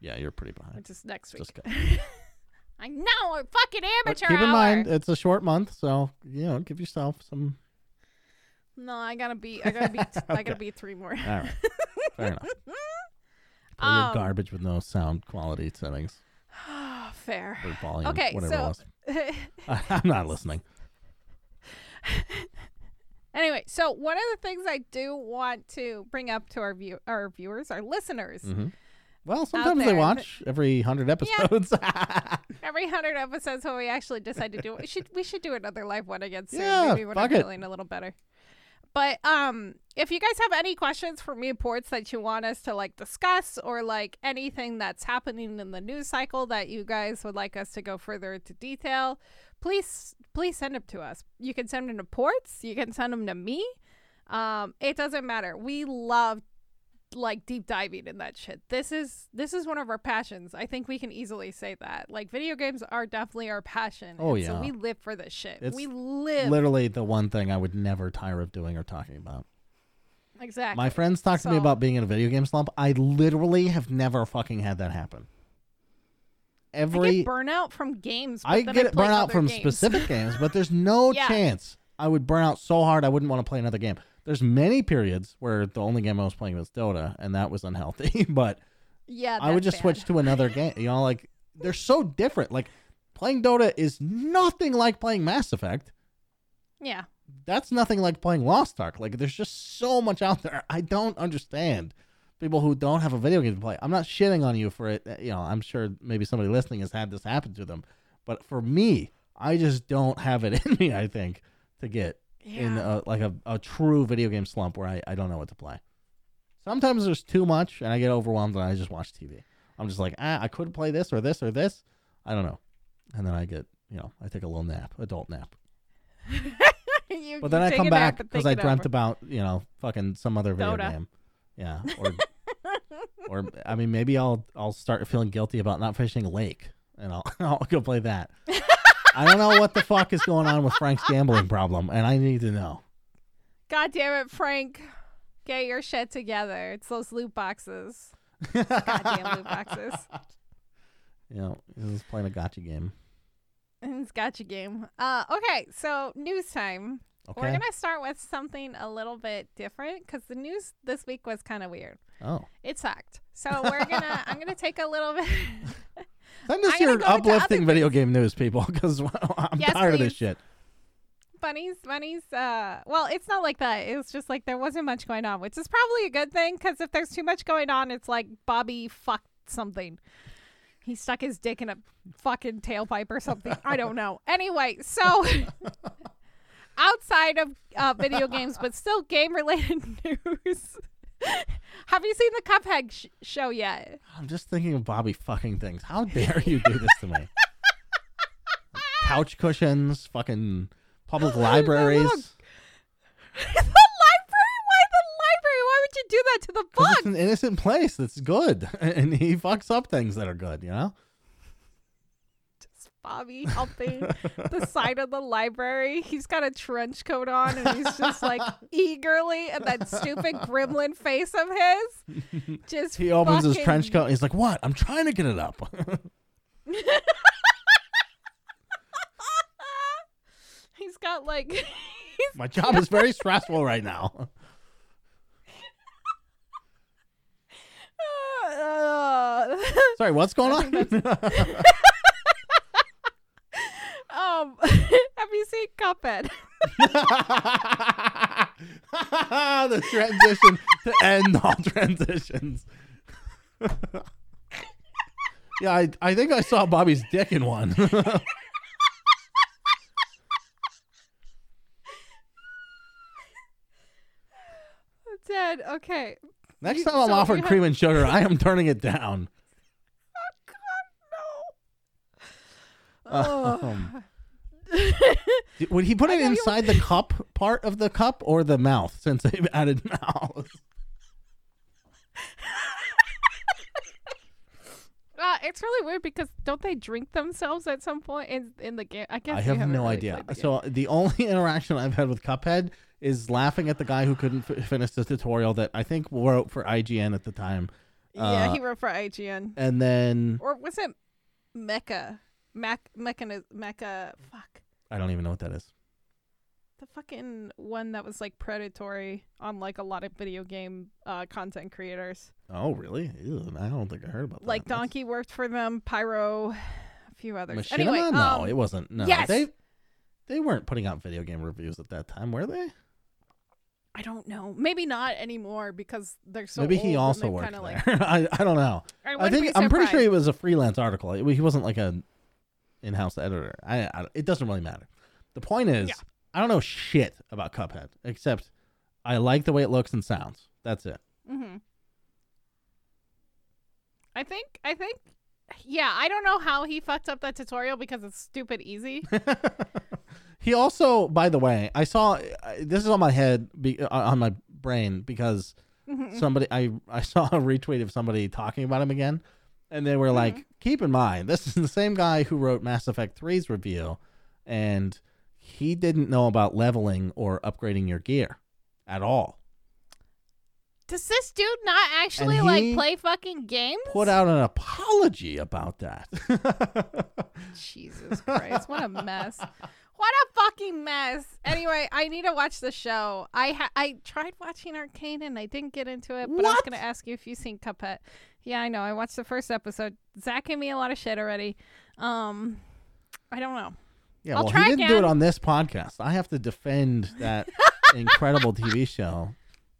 Yeah, you're pretty behind. which is next week. Just go. I know, we're fucking But amateur keep in hour. mind, it's a short month, so you know, give yourself some. No, I gotta beat. I gotta beat. I gotta beat three more. All right, fair enough. Play Um, your garbage with no sound quality settings Fair. or volume, Okay, whatever so- it. I'm not listening. anyway, so one of the things I do want to bring up to our view, our viewers, our listeners, hmm Well, sometimes they watch every hundred episodes. every hundred episodes when we actually decide to do it, we should we should do another live one again soon. Yeah, maybe when I'm it. feeling a little better. But um, if you guys have any questions for me reports that you want us to like discuss, or like anything that's happening in the news cycle that you guys would like us to go further into detail, please please send them to us. You can send them to ports. You can send them to me. Um, it doesn't matter. We love like deep diving in that shit. This is this is one of our passions. I think we can easily say that. Like video games are definitely our passion. Oh, and So we live for this shit. It's we live Literally the one thing I would never tire of doing or talking about. exactly. My friends talk to me about being in a video game slump. I literally have never fucking had that happen. I Every get burnout from games. But I get I burnout from games. specific games, but there's no Yeah. chance I would burn out so hard I wouldn't want to play another game. There's many periods where the only game I was playing was Dota, and that was unhealthy. but yeah, I would just bad. switch to another game. You know, like they're so different. Like playing Dota is nothing like playing Mass Effect. Yeah, That's nothing like playing Lost Ark. Like there's just so much out there. I don't understand people who don't have a video game to play. I'm not shitting on you for it. Eh, you know, I'm sure maybe somebody listening has had this happen to them, but for me, I just don't have it in me. I think to get in a, like a, a true video game slump where I, I don't know what to play. Sometimes there's too much and I get overwhelmed and I just watch TV. I'm just like, ah, I could play this or this or this. I don't know. And then I get, you know, I take a little nap, adult nap. You- But then I come back because I dreamt over. about, you know, fucking some other video game. Yeah. Or, or I mean, maybe I'll I'll start feeling guilty about not finishing Lake and I'll I'll go play that. I don't know what the fuck is going on with Frank's gambling problem, and I need to know. God damn it, Frank. Get your shit together. It's those loot boxes. Goddamn loot boxes. You know, he's playing a gotcha game. It's gotcha game. Uh, okay, so news time. Okay. We're gonna start with something a little bit different because the news this week was kind of weird. Oh, It sucked. So we're gonna. I'm gonna take a little bit. Send us your go with the uplifting video game news, people, because I'm Yes, tired of this shit. bunnies, bunnies. Uh, well, it's not like that. It was just like there wasn't much going on, which is probably a good thing because if there's too much going on, it's like Bobby fucked something. He stuck his dick in a fucking tailpipe or something. I don't know. Anyway, so outside of uh, video games, but still game related news. Have you seen the Cuphead sh- show yet? I'm just thinking of Bobby fucking things. How dare you do this to me? Couch cushions, fucking public libraries. the library? Why the library? Why would you do that to the book? it's an innocent place that's good, and he fucks up things that are good. You know. Bobby helping the side of the library. He's got a trench coat on and he's just like eagerly and that stupid gremlin face of his. Just He opens his trench coat. He's like, "What? I'm trying to get it up." He's got like he's My job is very stressful right now. uh, Sorry, what's going on? Um have you seen Cuphead? the transition to end all transitions. yeah, I, I think I saw Bobby's dick in one. Dead. Okay. Next time I'm so offered have- cream and sugar, I am turning it down. Oh God, no. Um, d- Would he put it inside the cup part of the cup or the mouth since they've added mouth? Uh, it's really weird because don't they drink themselves at some point in in the game? I guess I have no really idea. the. So the only interaction I've had with Cuphead is laughing at the guy who couldn't f- finish the tutorial that I think wrote for IGN at the time. yeah, uh, he wrote for IGN, And then or was it Mecha? Mac Mecha Mecha. Fuck I don't even know what that is. the fucking one that was like predatory on like a lot of video game uh, content creators. Oh, really? Ew, I don't think I heard about that. Like That's- Donkey worked for them, Pyro, a few others. Machinima? Anyway, no, um, it wasn't. No, yes! they they weren't putting out video game reviews at that time, were they? I don't know. Maybe not anymore because they're so. Maybe he also worked there. Like, I I don't know. I, I think I'm pretty sure he was a freelance article. He wasn't like a in-house editor. I, I it doesn't really matter. The point is, Yeah. I don't know shit about Cuphead except I like the way it looks and sounds. That's it. Mm-hmm. I think. I think. Yeah, I don't know how he fucked up that tutorial because it's stupid easy. he also, by the way, I saw uh, this is on my head, be, uh, on my brain because Mhm. somebody I I saw a retweet of somebody talking about him again, and they were like, mm-hmm. "Keep in mind, this is the same guy who wrote Mass Effect 3's review, and he didn't know about leveling or upgrading your gear at all. Does this dude not actually like play fucking games? Put out an apology about that. Jesus Christ, what a mess. What a fucking mess. Anyway, I need to watch the show. I ha- I tried watching Arcane and I didn't get into it, but I was going to ask you if you've seen Cuphead. Yeah, I know. I watched the first episode. Zach gave me a lot of shit already. Um, I don't know. yeah, I'll well, he didn't do it on this podcast. I have to defend that incredible TV show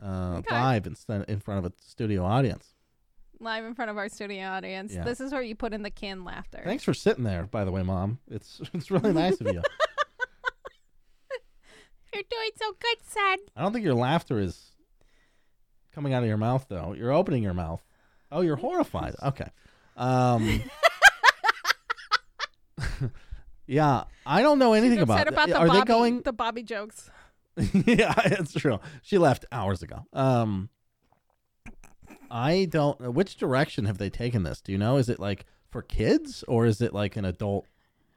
uh, Okay. live instead in front of a studio audience. live in front of our studio audience. Yeah. This is where you put in the canned laughter. Thanks for sitting there, by the way, Mom. It's it's really nice of you. You're doing so good, son. I don't think your laughter is coming out of your mouth though. You're opening your mouth. Oh, you're horrified. Okay. Um Yeah, I don't know anything She's upset about, about the Are Bobby, they going the Bobby jokes. Yeah, it's true. She left hours ago. Um I don't which direction have they taken this? Do you know? Is it like for kids or is it like an adult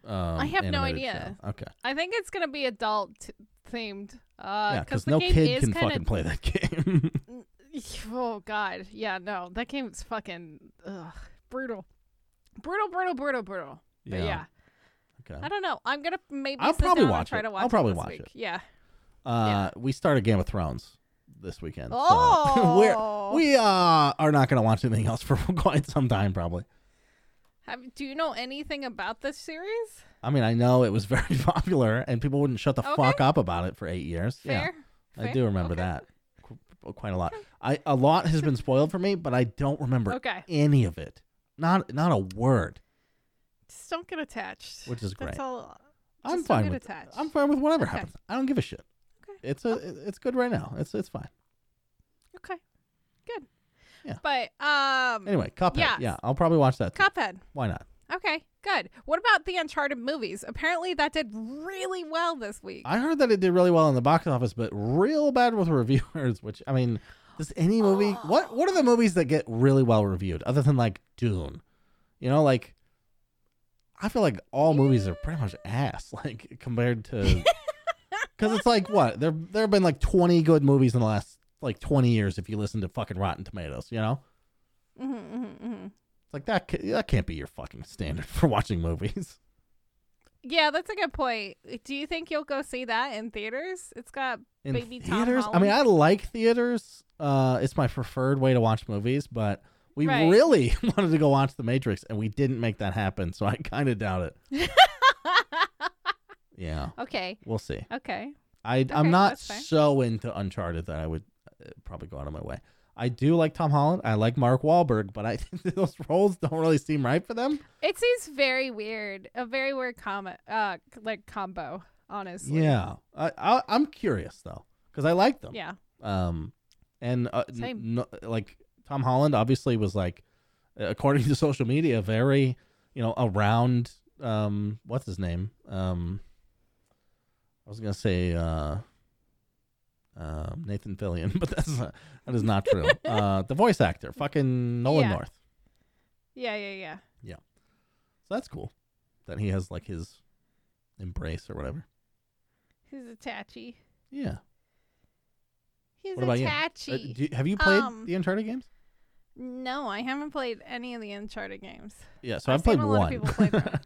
um I have no idea. show? Okay. I think it's gonna be adult themed. Uh, yeah, because no kid can fucking play that game. Oh God, yeah, no, that game's fucking ugh, brutal, brutal, brutal, brutal, brutal. But yeah, Okay. I don't know. I'm gonna maybe I'll probably watch it. to watch. I'll probably it watch week. it. Yeah. Uh, we started Game of Thrones this weekend. so Oh. we're, we uh are not going to watch anything else for quite some time, probably. Have, do you know anything about this series? I mean, I know it was very popular, and people wouldn't shut the Okay. fuck up about it for eight years. Fair. Yeah, I do remember Okay. that quite a lot. I a lot has been spoiled for me, but I don't remember Okay. any of it. Not not a word. Just don't get attached. Which is That's great. all. I'm Just don't fine get with attached. I'm fine with whatever Okay. happens. I don't give a shit. Okay. It's a it's good right now. It's it's fine. Okay. Good. Yeah. But um. Anyway, Cuphead. Yes. Yeah, I'll probably watch that. too. Cuphead. Why not? Okay. Good. What about the Uncharted movies? Apparently, that did really well this week. I heard that it did really well in the box office, but real bad with reviewers. Which I mean, does any movie? What What are the movies that get really well reviewed, other than like Dune? You know, like I feel like all movies are pretty much ass, like compared to because it's like what there there have been like twenty good movies in the last like twenty years if you listen to fucking Rotten Tomatoes. You know, Mm-hmm, mm-hmm, hmm it's like that that can't be your fucking standard for watching movies. Yeah, that's a good point. Do you think you'll go see that in theaters? It's got in Baby theaters. I mean, I like theaters. Uh, it's my preferred way to watch movies, but we Right. really wanted to go watch The Matrix, and we didn't make that happen. So I kind of doubt it. Yeah, okay. we'll see. Okay. I Okay, I'm not so into Uncharted that I would uh, probably go out of my way. I do like Tom Holland. I like Mark Wahlberg, but I think those roles don't really seem right for them. It seems very weird. A very weird comment, uh, like combo. Honestly. Yeah, I, I I'm curious though because I like them. Yeah. Um, and uh, n- n- like Tom Holland obviously was like, according to social media, very you know around um what's his name um I was gonna say uh um Nathan Fillion, but that's not, that is not true. uh, the voice actor, fucking Nolan Yeah. North. Yeah. Yeah. Yeah. Yeah. So that's cool that he has like his embrace or whatever. He's a tatchy. Yeah. He's What about you? Uh, you- have you played Um, the Uncharted games? no, I haven't played any of the Uncharted games. Yeah, so I've I've played a lot of one, people play them.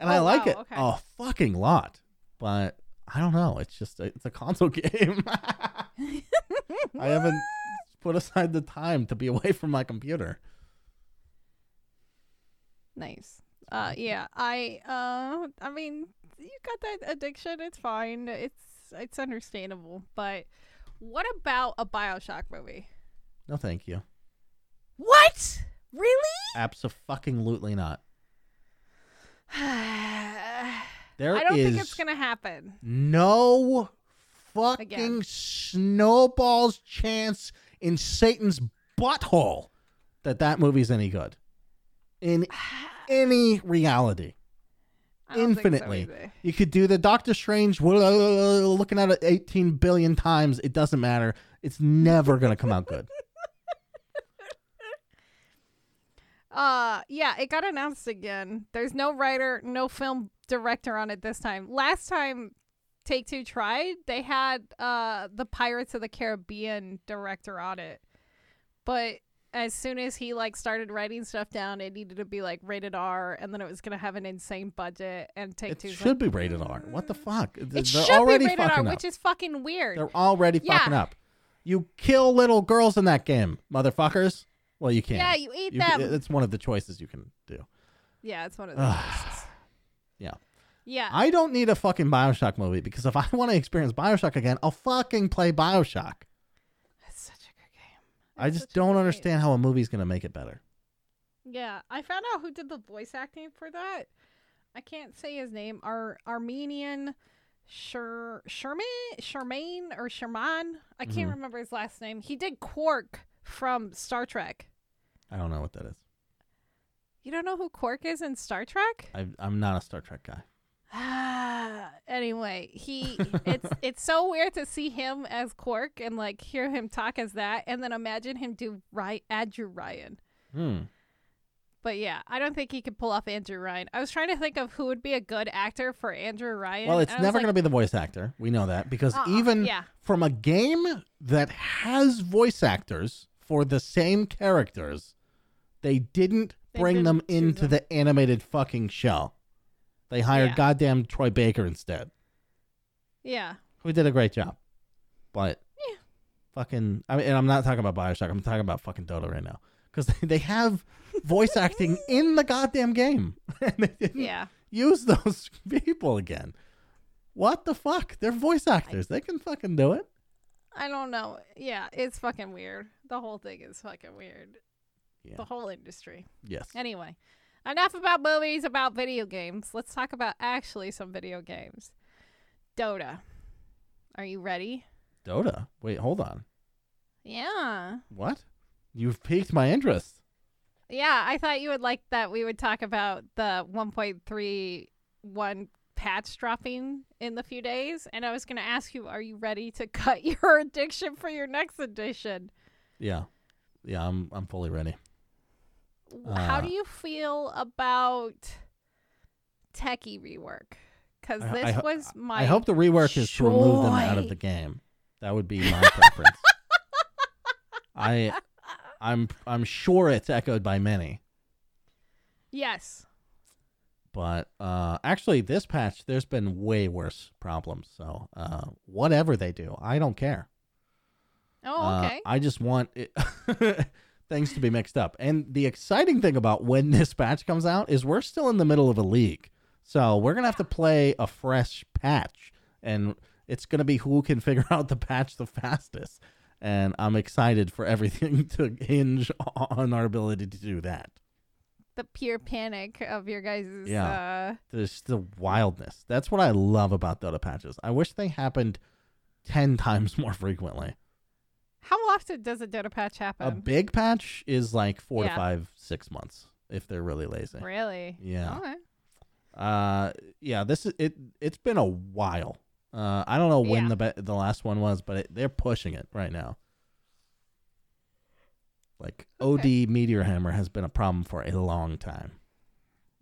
and Oh, I like wow, it okay. a fucking lot. But I don't know. It's just it's a console game. I haven't put aside the time to be away from my computer. Nice. Uh, yeah. I uh, I mean, you got that addiction. It's fine. It's it's understandable. But what about a Bioshock movie? No, thank you. What? Really? Absolutely not. I don't think it's gonna happen. no fucking Again. snowball's chance in Satan's butthole that that movie's any good. In any reality. I so infinitely. You could do the Doctor Strange looking at it 18 billion times. It doesn't matter. It's never going to come out good. Uh, yeah, it got announced again. There's no writer, no film director on it this time. Last time Take Two tried, they had uh the Pirates of the Caribbean director on it. But as soon as he like started writing stuff down, it needed to be like rated R, and then it was gonna have an insane budget. And Take Two should be rated R. What the fuck? It They're should already be rated R, up. which is fucking weird. They're already Yeah. fucking up. You kill little girls in that game, motherfuckers. Well, you can. yeah, you eat You- them. It's one of the choices you can do. yeah, it's one of the choices. Yeah. Yeah. I don't need a fucking Bioshock movie because if I want to experience Bioshock again, I'll fucking play Bioshock. It's such a good game. I just don't good game. understand how a movie's going to make it better. Yeah, I found out who did the voice acting for that. I can't say his name. Ar- Armenian Sher Sherman Shermaine or Sherman. I can't Mhm. remember his last name. He did Quark from Star Trek. I don't know what that is. You don't know who Quark is in Star Trek? I, I'm not a Star Trek guy. Ah, anyway, he it's it's so weird to see him as Quark and like hear him talk as that, and then imagine him do right Andrew Ryan. Hmm. But yeah, I don't think he could pull off Andrew Ryan. I was trying to think of who would be a good actor for Andrew Ryan. Well, it's never like, going to be the voice actor. We know that because uh-uh, even yeah, from a game that has voice actors for the same characters, they didn't They bring them didn't choose into them. the animated fucking show. They hired Yeah. goddamn Troy Baker instead, yeah, who did a great job. But Yeah. fucking, I mean, and I'm not talking about Bioshock. I'm talking about fucking Dota right now because they, they have voice acting in the goddamn game, and they didn't yeah. use those people again. What the fuck? They're voice actors. They can fucking do it. I don't know. Yeah, it's fucking weird. The whole thing is fucking weird. Yeah. The whole industry. Yes. Anyway, enough about movies, about video games. Let's talk about actually some video games. Dota. Are you ready? Dota. Wait, hold on. Yeah. What? You've piqued my interest. Yeah, I thought you would like that we would talk about the 1.31 patch dropping in the few days. And I was going to ask you, are you ready to cut your addiction for your next edition? Yeah. Yeah, I'm I'm fully ready. How Uh, do you feel about Techies rework? Because this I ho- was my. I hope the rework is to remove them out of the game. That would be my preference. I I'm I'm sure it's echoed by many. Yes. But uh actually this patch there's been way worse problems. So uh whatever they do, I don't care. Oh, Uh, okay. I just want it things to be mixed up. And the exciting thing about when this patch comes out is we're still in the middle of a league. So we're going to have to play a fresh patch. And it's going to be who can figure out the patch the fastest. And I'm excited for everything to hinge on our ability to do that. The pure panic of your guys' Yeah. uh There's the wildness. That's what I love about Dota patches. I wish they happened 10 times more frequently. how often does a Dota patch happen? A big patch is like four Yeah. to five, six months if they're really lazy. really? Yeah. Okay. Uh, yeah. This is it. It's been a while. Uh, I don't know when Yeah. the be- the last one was, but it, they're pushing it right now. Like Okay. OD Meteor Hammer has been a problem for a long time.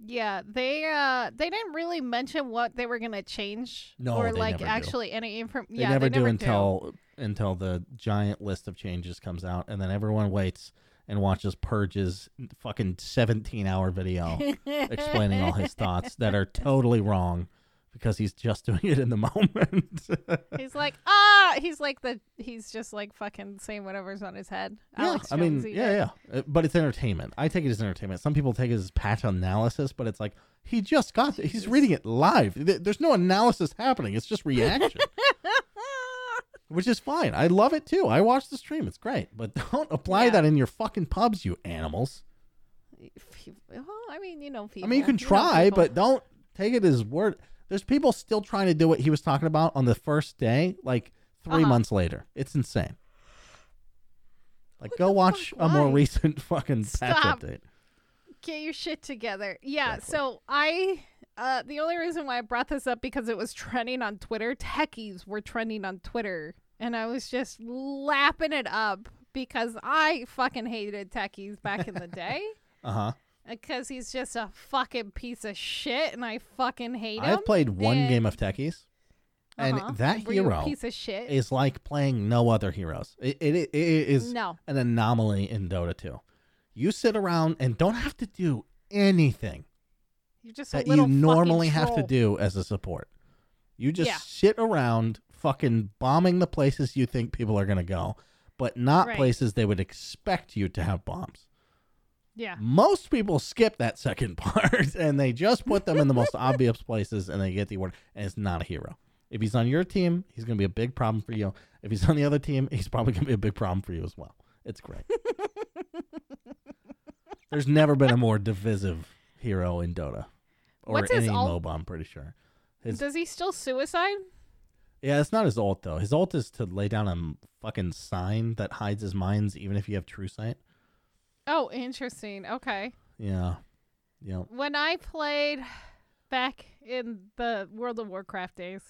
Yeah, they uh they didn't really mention what they were gonna change No, or they like never do. actually any info. They Yeah, never they do never until until the giant list of changes comes out, and then everyone waits and watches Purge's fucking seventeen hour video explaining all his thoughts that are totally wrong because he's just doing it in the moment. he's like ah, he's like the he's just like fucking saying whatever's on his head. yeah, Alex I mean, Jonesy yeah, yeah, Uh, but it's entertainment. I take it as entertainment. Some people take it as patch analysis, but it's like he just got it. He's reading it live. Th- There's no analysis happening. It's just reaction, which is fine. I love it too. I watch the stream. It's great, but don't apply Yeah. that in your fucking pubs, you animals. well, I mean, you know, people. I mean, you can know try, people. but don't take it as word. There's people still trying to do what he was talking about on the first day, like 3 Uh-huh. months later. It's insane. Like, What go watch fuck? a more Why? recent fucking patch Stop. update. get your shit together. Yeah, Exactly. so I uh the only reason why I brought this up because it was trending on Twitter. Techies were trending on Twitter and I was just lapping it up because I fucking hated Techies back in the day. Uh huh. Because he's just a fucking piece of shit and I fucking hate him. I've played one and- game of Techies, and Uh-huh. that Were hero piece of shit. is like playing no other heroes. It, it, it is no. an anomaly in Dota 2. You sit around and don't have to do anything You're just that you normally have to do as a support. You just Yeah. sit around fucking bombing the places you think people are going to go, but not Right. places they would expect you to have bombs. Yeah. Most people skip that second part and they just put them in the most obvious places and they get the award. And it's not a hero. If he's on your team, he's going to be a big problem for you. If he's on the other team, he's probably going to be a big problem for you as well. It's great. There's never been a more divisive hero in Dota or What's any ult? MOBA. I'm pretty sure. His- Does he still suicide? Yeah, it's not his ult though. His ult is to lay down a fucking sign that hides his mines, even if you have true sight. Oh, interesting. Okay. Yeah, yeah. When I played back in the World of Warcraft days,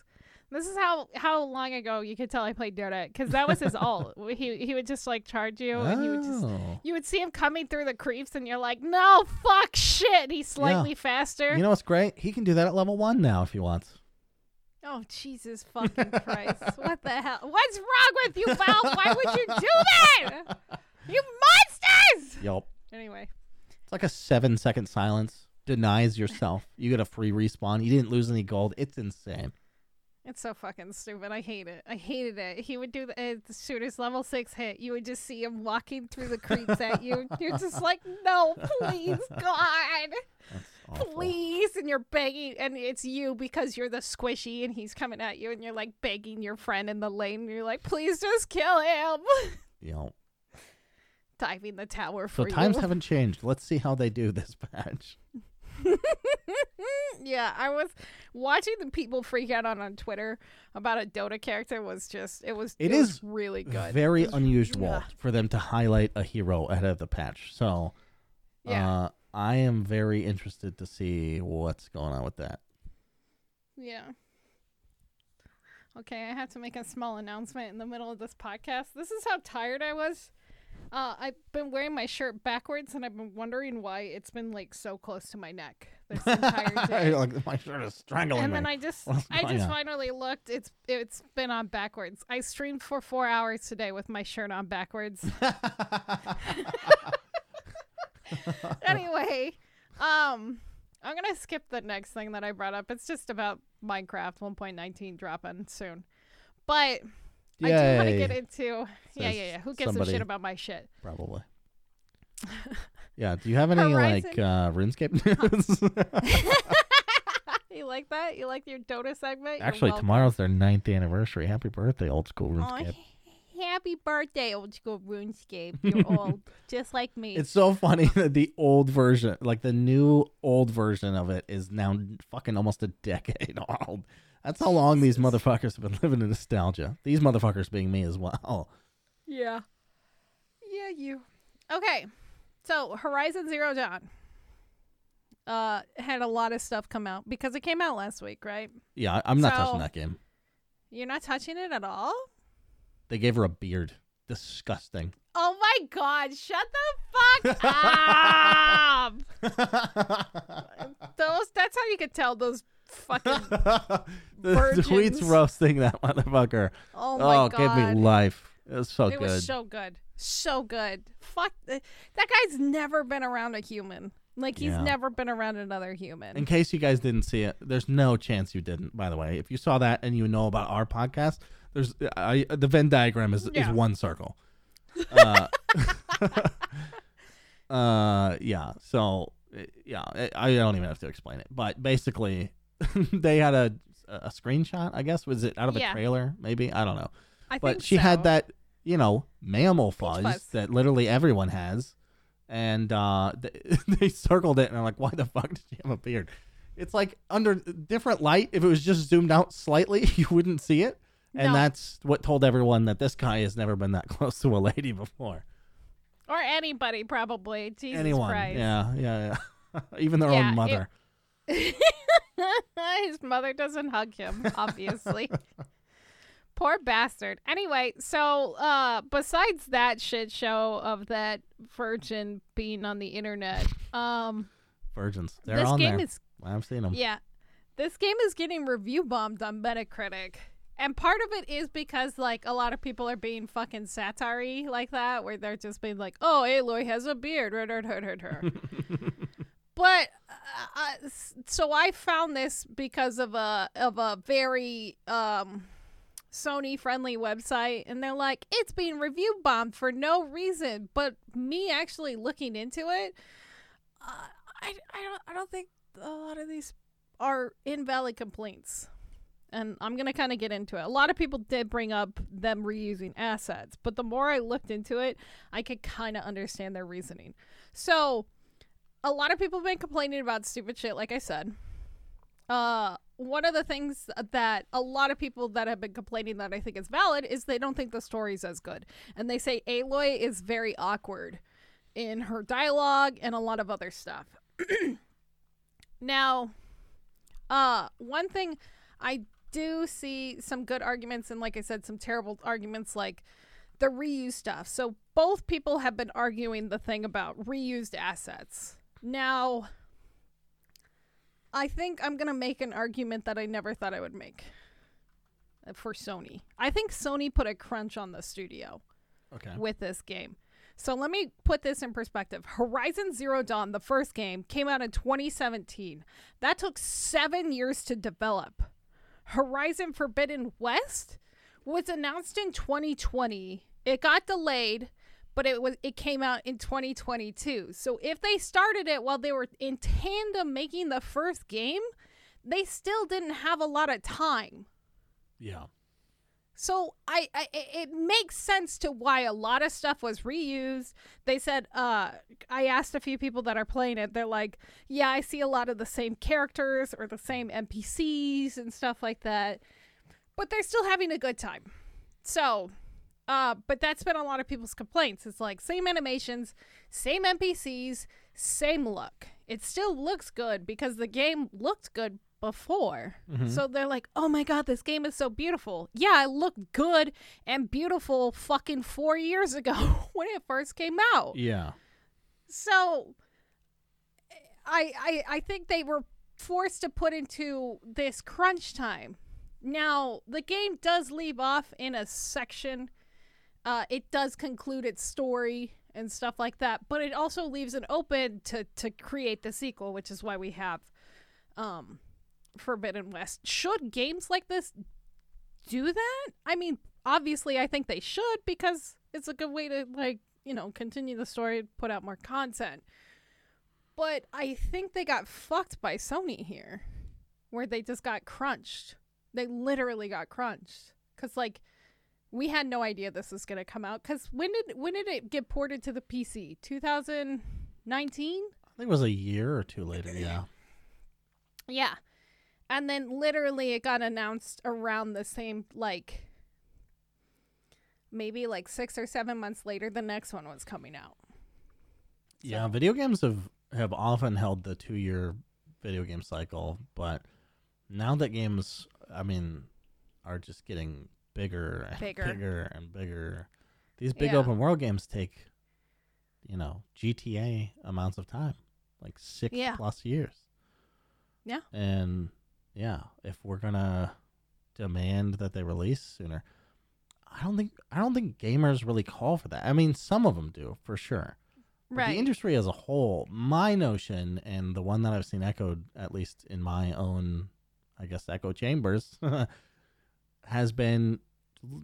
this is how how long ago you could tell I played Dota because that was his ult. He he would just like charge you, and you would just Oh. you would see him coming through the creeps, and you're like, no, fuck, shit. He's slightly faster. You know what's great? He can do that at level one now if he wants. oh Jesus fucking Christ! what the hell? What's wrong with you, Val? Why would you do that? You Yup. Anyway, It's like a seven second silence. Denies yourself. You get a free respawn. You didn't lose any gold. It's insane. it's so fucking stupid. I hate it. I hated it. He would do the, uh, the shooter's level six hit. You would just see him walking through the creeps at you. You're just like, no, please, God. Please and you're begging and it's you because you're the squishy and he's coming at you and you're like begging your friend in the lane and you're like please just kill him Yup. Diving the tower So for times you haven't changed. Let's see how they do this patch. yeah i was watching the people freak out on on twitter about a dota character was just it was It it, is was really good Very unusual yeah. for them to highlight a hero ahead of the patch. So yeah uh, I am very interested to see what's going on with that. yeah okay i have to make a small announcement in the middle of this podcast this is how tired i was Uh, I've been wearing my shirt backwards, and I've been wondering why it's been like so close to my neck this entire day. Like, my shirt is strangling and me. then I just, What's I going just on? finally looked. It's it's been on backwards. I streamed for four hours today with my shirt on backwards. anyway, um, I'm gonna skip the next thing that I brought up. It's just about Minecraft 1.19 dropping soon, but I do want to get into. Yeah, Says yeah, yeah. Who gives a somebody. shit about my shit? Probably. yeah. Do you have any like uh, RuneScape news? you like that? You like your Dota segment? You're Actually, welcome. tomorrow's their ninth anniversary. Happy birthday, old school RuneScape. happy birthday, old school RuneScape. You're old, just like me. It's so funny that the old version, like the new old version of it, is now fucking almost a decade old. That's how long these motherfuckers have been living in nostalgia. These motherfuckers being me as well. yeah, yeah, you. Okay, so Horizon Zero Dawn uh had a lot of stuff come out because it came out last week, right? Yeah, I'm not So- touching that game. You're not touching it at all. They gave her a beard. Disgusting. Oh my god! Shut the fuck up. Those. That's how you could tell those fucking. the Virgins. tweets roasting that motherfucker. Oh my Oh, god! give me life. It was so it good. was so good, so good. Fuck, that guy's never been around a human. Like he's Yeah. never been around another human. In case you guys didn't see it, there's no chance you didn't. By the way, if you saw that and you know about our podcast, there's I, the Venn diagram is Yeah. is one circle. Uh, uh, yeah. So uh, yeah, I, I don't even have to explain it. But basically, they had a a screenshot. I guess was it out of a Yeah. trailer? Maybe I don't know. I But she so. had that you know mammal fuzz, fuzz. that literally everyone has, and uh, th- they circled it, and I'm like, why the fuck did she have a beard? It's like under different light. If it was just zoomed out slightly, you wouldn't see it. And No. that's what told everyone that this guy has never been that close to a lady before. or anybody probably. Jesus Anyone. Christ. Yeah, yeah, yeah. Even their Yeah, own it- mother. His mother doesn't hug him, obviously. Poor bastard. Anyway, so uh besides that shit show of that virgin being on the internet, um Virgins. They're this on game there. is I've seen them. Yeah. This game is getting review bombed on Metacritic. And part of it is because like a lot of people are being fucking satire like that, where they're just being like, "Oh, Aloy has a beard," but so I found this because of a of a very um Sony friendly website, and they're like, "It's being review bombed for no reason." But me actually looking into it, uh, I I don't I don't think a lot of these are invalid complaints. And I'm to kind of get into it. A lot of people did bring up them reusing assets, but the more I looked into it, I could kind of understand their reasoning. So, a lot of people have been complaining about stupid shit, like I said. Uh, one of the things that a lot of people that have been complaining that I think is valid is they don't think the story's as good. And they say Aloy is very awkward in her dialogue and a lot of other stuff. now, uh, one thing I do see some good arguments and like I said some terrible arguments like the reuse stuff. So both people have been arguing the thing about reused assets. Now, I think I'm going to make an argument that I never thought I would make uh, for Sony. I think Sony put a crunch on the studio Okay. with this game. So let me put this in perspective. Horizon Zero Dawn, the first game, came out in 2017. That took seven years to develop. Horizon Forbidden West was announced in 2020. It got delayed, but it was it came out in 2022. So if they started it while they were in tandem making the first game, they still didn't have a lot of time. Yeah. So I, I it makes sense to why a lot of stuff was reused. They said uh I asked a few people that are playing it. They're like, "Yeah, I see a lot of the same characters or the same NPCs and stuff like that." But they're still having a good time. So, uh but that's been a lot of people's complaints. It's like same animations, same NPCs, same look. It still looks good because the game looked good before. Mhm. So they're like, "Oh my god, this game is so beautiful." Yeah, it looked good and beautiful fucking 4 years ago when it first came out. Yeah. So I I I think they were forced to put into this crunch time. Now, the game does leave off in a section. Uh, it does conclude its story and stuff like that, but it also leaves it open to to create the sequel, which is why we have um Forbidden West. Should games like this do that? I mean, obviously I think they should because it's a good way to like, you know, continue the story, put out more content. But I think they got fucked by Sony here, where they just got crunched. They literally got crunched cuz like we had no idea this was going to come out cuz when did when did it get ported to the PC? 2019? I think it was a year or two later. Yeah. Yeah. And then literally it got announced around the same like maybe like 6 or 7 months later the next one was coming out. Yeah. Video games have have often held the two year video game cycle, but now that games, I mean, are just getting bigger and Bigger. bigger and bigger. These big Yeah. open world games take, you know, GTA amounts of time, like six Yeah. plus years. Yeah. And yeah, if we're gonna demand that they release sooner, I don't think I don't think gamers really call for that. I mean, some of them do for sure. But Right. The industry as a whole, my notion, and the one that I've seen echoed, at least in my own, I guess, echo chambers, has been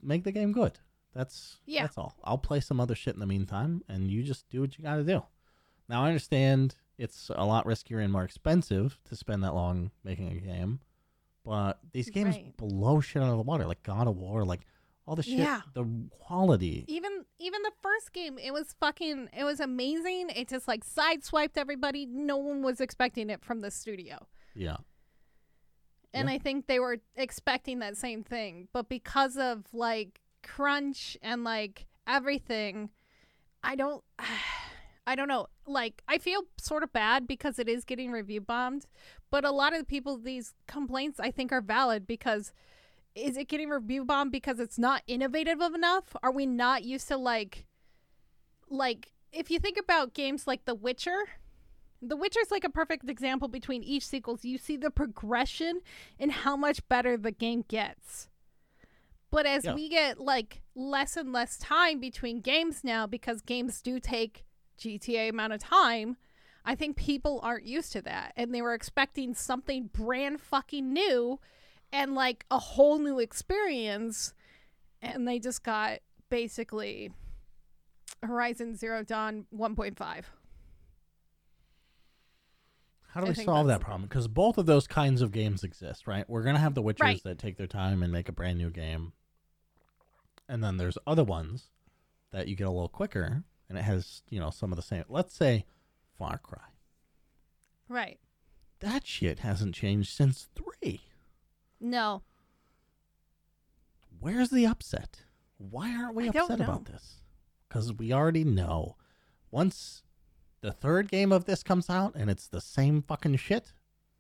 make the game good. That's Yeah. that's all. I'll play some other shit in the meantime, and you just do what you got to do. Now I understand it's a lot riskier and more expensive to spend that long making a game, but these games Right. blow shit out of the water, like God of War, like all the shit, Yeah. the quality. even even the first game it was fucking it was amazing. It just like sideswiped everybody. No one was expecting it from the studio. Yeah. And Yeah. I think they were expecting that same thing. But because of like crunch and like everything, I don't I don't know. Like I feel sort of bad because it is getting review bombed, but a lot of the people these complaints I think are valid because is it getting review bombed because it's not innovative enough? Are we not used to like like if you think about games like The Witcher, The Witcher's like a perfect example between each sequels. You see the progression and how much better the game gets. But as Yeah. we get like less and less time between games now because games do take GTA amount of time, I think people aren't used to that and they were expecting something brand fucking new and like a whole new experience and they just got basically Horizon Zero Dawn 1.5. How do I we solve that problem? Because both of those kinds of games exist, right? We're gonna have the Witchers Right. that take their time and make a brand new game, and then there's other ones that you get a little quicker, and it has you know some of the same. Let's say Far Cry. Right. That shit hasn't changed since three. No. Where's the upset? Why aren't we I upset about this? Because we already know. Once the third game of this comes out and it's the same fucking shit,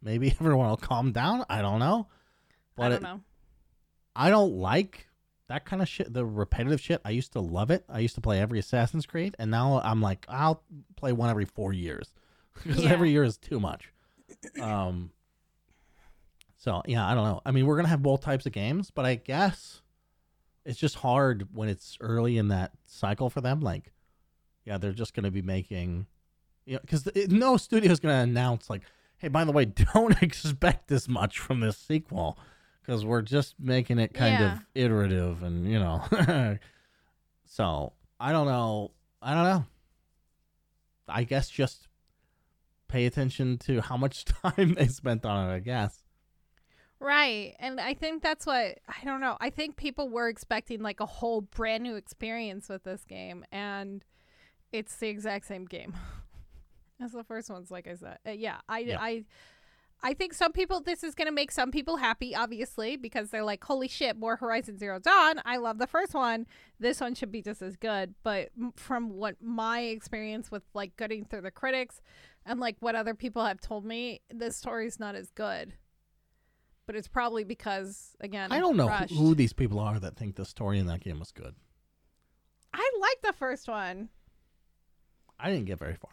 maybe everyone will calm down. I don't know. But I don't it- know. I don't like that kind of shit, the repetitive shit. I used to love it. I used to play every Assassin's Creed, and now I'm like, I'll play one every four years because Yeah. every year is too much. Um. So yeah, I don't know. I mean, we're gonna have both types of games, but I guess it's just hard when it's early in that cycle for them. Like, yeah, they're just gonna be making, you know, because no studio is gonna announce like, hey, by the way, don't expect this much from this sequel because we're just making it kind Yeah. of iterative and you know so i don't know i don't know i guess just pay attention to how much time they spent on it i guess Right. And I think that's what I don't know. I think people were expecting like a whole brand new experience with this game and it's the exact same game as the first ones like I said. Uh, yeah, I Yeah. I I think some people this is going to make some people happy obviously because they're like holy shit, more Horizon Zero Dawn. I love the first one. This one should be just as good, but m- from what my experience with like getting through the critics and like what other people have told me, this story's not as good but it's probably because again i don't know rushed. who these people are that think the story in that game was good I like the first one. i didn't get very far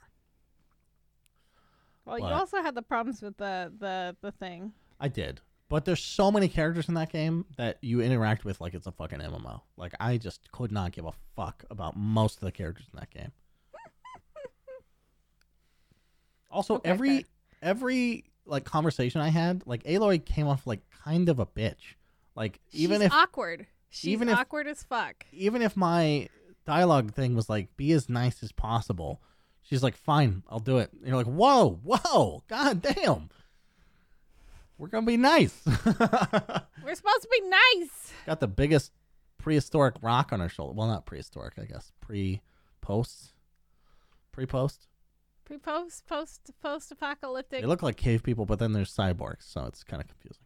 Well, What? you also had the problems with the the the thing. i did but there's so many characters in that game that you interact with like it's a fucking mmo like i just could not give a fuck about most of the characters in that game Also, Okay, every fair. every like conversation I had, like Aloy came off like kind of a bitch. Like even She's if awkward. She's even if- awkward as fuck. even if my dialogue thing was like be as nice as possible, she's like, "Fine, I'll do it." And you're like, "Whoa, whoa, god damn." We're gonna be nice. We're supposed to be nice. Got the biggest prehistoric rock on her shoulder. Well, not prehistoric, I guess. Pre post. Pre post. Pre post post post apocalyptic. They look like cave people, but then there's cyborgs, so it's kind of confusing.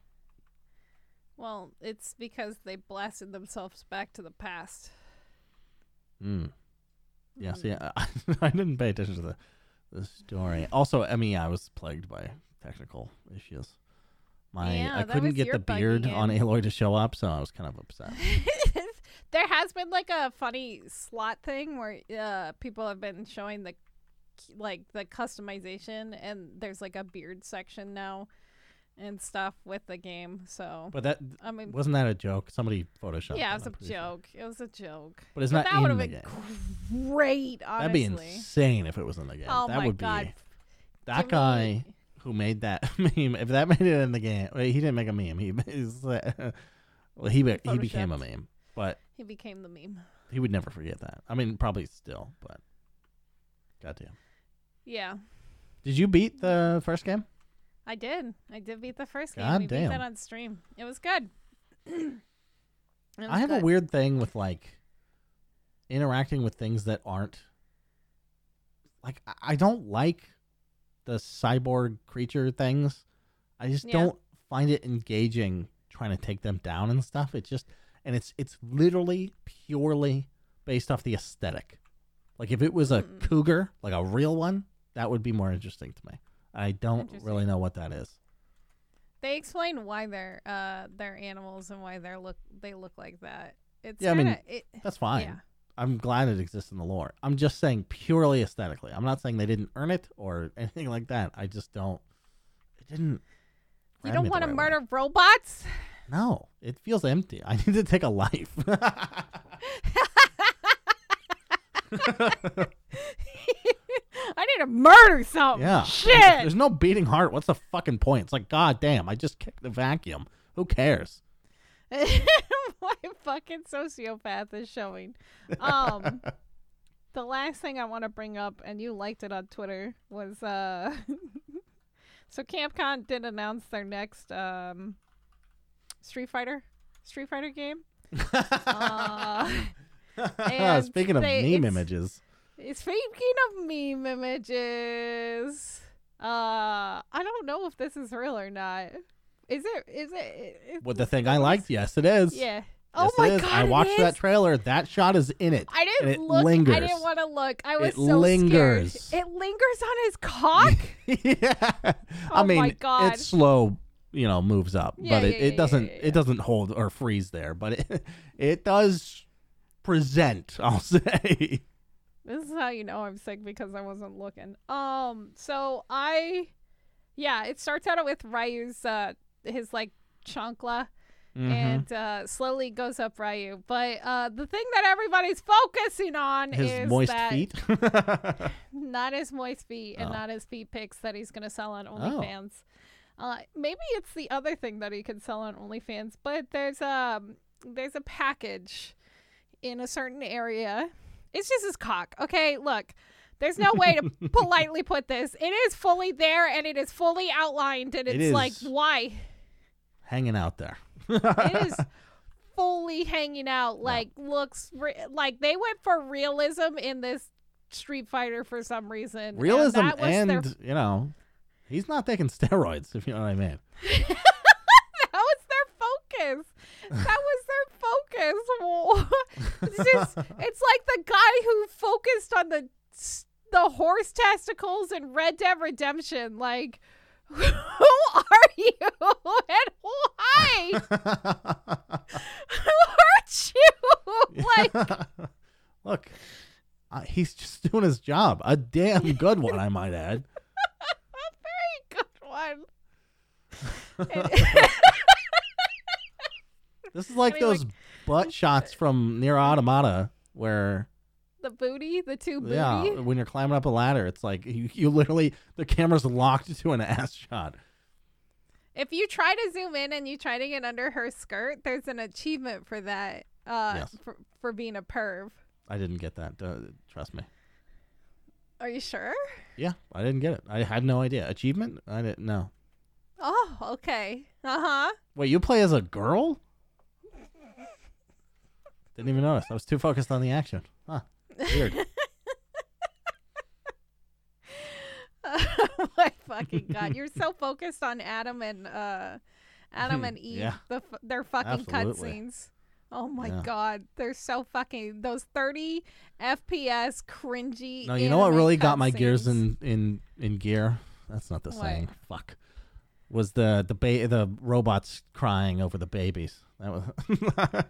Well, it's because they blasted themselves back to the past. Mm. Yeah, see, Mm. I, I didn't pay attention to the, the story. Also, I mean, I was plagued by technical issues. My Yeah, I that couldn't was get your the beard on in. Aloy to show up, so I was kind of upset. there has been like a funny slot thing where uh, people have been showing the like the customization and there's like a beard section now and stuff with the game so But that i mean wasn't that a joke? Somebody photoshopped. yeah it was a pretty sure. joke it was a joke But it's But not that would have been game. great That'd be insane if it was in the game. oh that my would god be that Give me- guy who made that meme. If that made it in the game, he didn't make a meme. He well, he be, he became a meme, but he became the meme he would never forget that. I mean, probably still, but goddamn. yeah Did you beat the first game? I did i did beat the first game God we beat that on stream it was good It was I have a weird thing with like interacting with things that aren't like I- I don't like the cyborg creature things. I just Yeah. don't find it engaging trying to take them down and stuff. It's just and it's it's literally purely based off the aesthetic. Like if it was a Mm. cougar, like a real one, that would be more interesting to me. I don't really know what that is. They explain why they're uh they're animals and why they're look they look like that. It's Yeah, I mean, it, That's fine. Yeah. I'm glad it exists in the lore. I'm just saying purely aesthetically. I'm not saying they didn't earn it or anything like that. I just don't. It didn't. You don't want to right way. murder robots? No, it feels empty. I need to take a life. I need to murder something. yeah. Shit. There's no beating heart. What's the fucking point? It's like, god damn, I just kicked the vacuum. Who cares? My fucking sociopath is showing. Um the last thing I want to bring up and you liked it on Twitter was uh so Capcom did announce their next um Street Fighter Street Fighter game. Uh, Speaking of they- meme images, Speaking of meme images, Uh, I don't know if this is real or not. Is it? Is it? Is What the thing I liked? Yes, it is. Yeah. Yes, oh my god! I watched that trailer. That shot is in it. I didn't it look. lingers. I didn't want to look. I was It so lingers. scared. It lingers on his cock. yeah. I Oh mean, my God. it's slow, you know, moves up, Yeah, but it, yeah, it doesn't yeah. it doesn't hold or freeze there, but it it does present, I'll say. This is how you know I'm sick because I wasn't looking. Um, so I, yeah, it starts out with Ryu's uh his like chancla Mhm. and uh slowly goes up Ryu. But uh the thing that everybody's focusing on His is moist that feet. not his moist feet and Oh. not his feet pics that he's gonna sell on OnlyFans. Uh, maybe it's the other thing that he could sell on OnlyFans, but there's a there's a package in a certain area. It's just his cock. Okay, look. There's no way to politely put this. It is fully there and it is fully outlined and It it's like why? Hanging out there. It is fully hanging out like looks re- like they went for realism in this Street Fighter for some reason. and Realism that was and, their you know, he's not taking steroids, if you know what I mean. that was their focus. That was their focus. It's just it's like the guy who focused on the the horse testicles in Red Dead Redemption. Like, who are you and why? Who hurt you? Like, Look, uh, he's just doing his job. A damn good one, I might add. a very good one. This is like I mean, like- those butt shots from Nier Automata where the booty, the two booty. yeah, when you're climbing up a ladder, it's like you, you literally the camera's locked to an ass shot. If you try to zoom in and you try to get under her skirt, there's an achievement for that. Uh, Yes. for, for being a perv. I didn't get that. Uh, trust me. Are you sure? Yeah, I didn't get it. I had no idea. Achievement? I didn't know. Oh, okay. Uh huh. Wait, you play as a girl? I didn't even notice. I was too focused on the action. Huh. Weird. oh my fucking god! You're so focused on Adam and uh, Adam and Eve. Yeah. The f- their fucking cutscenes. Oh my Yeah. god, they're so fucking those 30 FPS cringy. No, you know what really got my gears in in in gear? That's not the What? saying. Fuck. Was the the ba- the robots crying over the babies? That was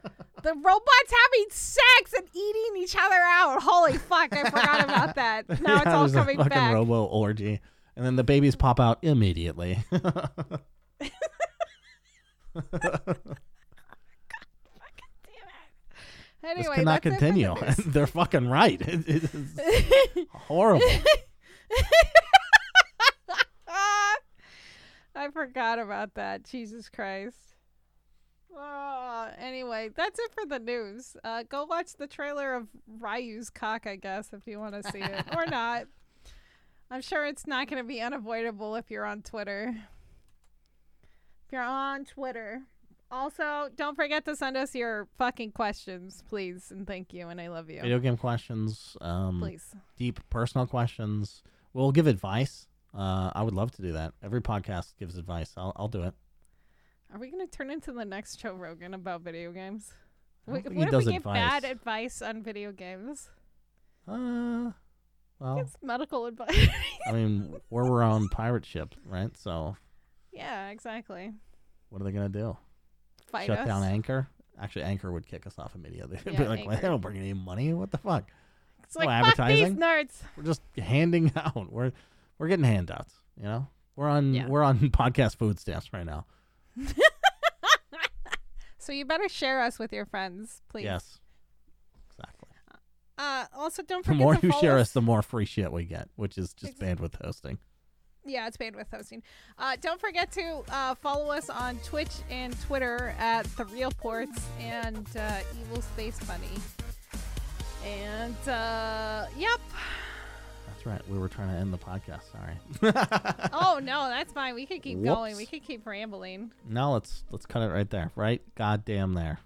The robots having sex and eating each other out. Holy fuck, I forgot about that. Now it's all there's a coming fucking back. robo orgy, and then the babies pop out immediately. Damn it. this cannot that's it for the continue. They're fucking right. It- it's horrible. Ah, I forgot about that. Jesus Christ. Ah, anyway, that's it for the news. Uh, go watch the trailer of Ryu's cock, I guess, if you want to see it or not. I'm sure it's not going to be unavoidable if you're on Twitter. If you're on Twitter. Also, don't forget to send us your fucking questions, please, and thank you, and I love you. Video game questions, um, Please. deep personal questions. We'll give advice. Uh, I would love to do that. Every podcast gives advice. I'll I'll do it. Are we going to turn into the next Joe Rogan about video games? I don't Wh- he what if we give advice. bad advice on video games? Uh, well, It's medical advice. I mean, we're our own pirate ship, right? So yeah, exactly. what are they gonna do? Fight Shut us. down Anchor? Actually, Anchor would kick us off immediately. They'd Yeah, like, well, they don't bring any money. What the fuck? It's no like fuck these advertising. nerds. We're just handing out. We're we're getting handouts. You know, we're on Yeah. we're on podcast food stamps right now. So you better share us with your friends, please. Yes, exactly. Uh, also, don't forget The more to you follow share us. the more free shit we get, which is just Ex- bandwidth hosting. Yeah, it's bandwidth hosting. Uh, don't forget to uh, follow us on Twitch and Twitter at the Real Ports and uh, Evil Space Bunny. And uh, yep. That's right. We were trying to end the podcast. Sorry. Oh no, that's fine. We could keep going. We could keep rambling. now let's let's cut it right there. Right? Goddamn there.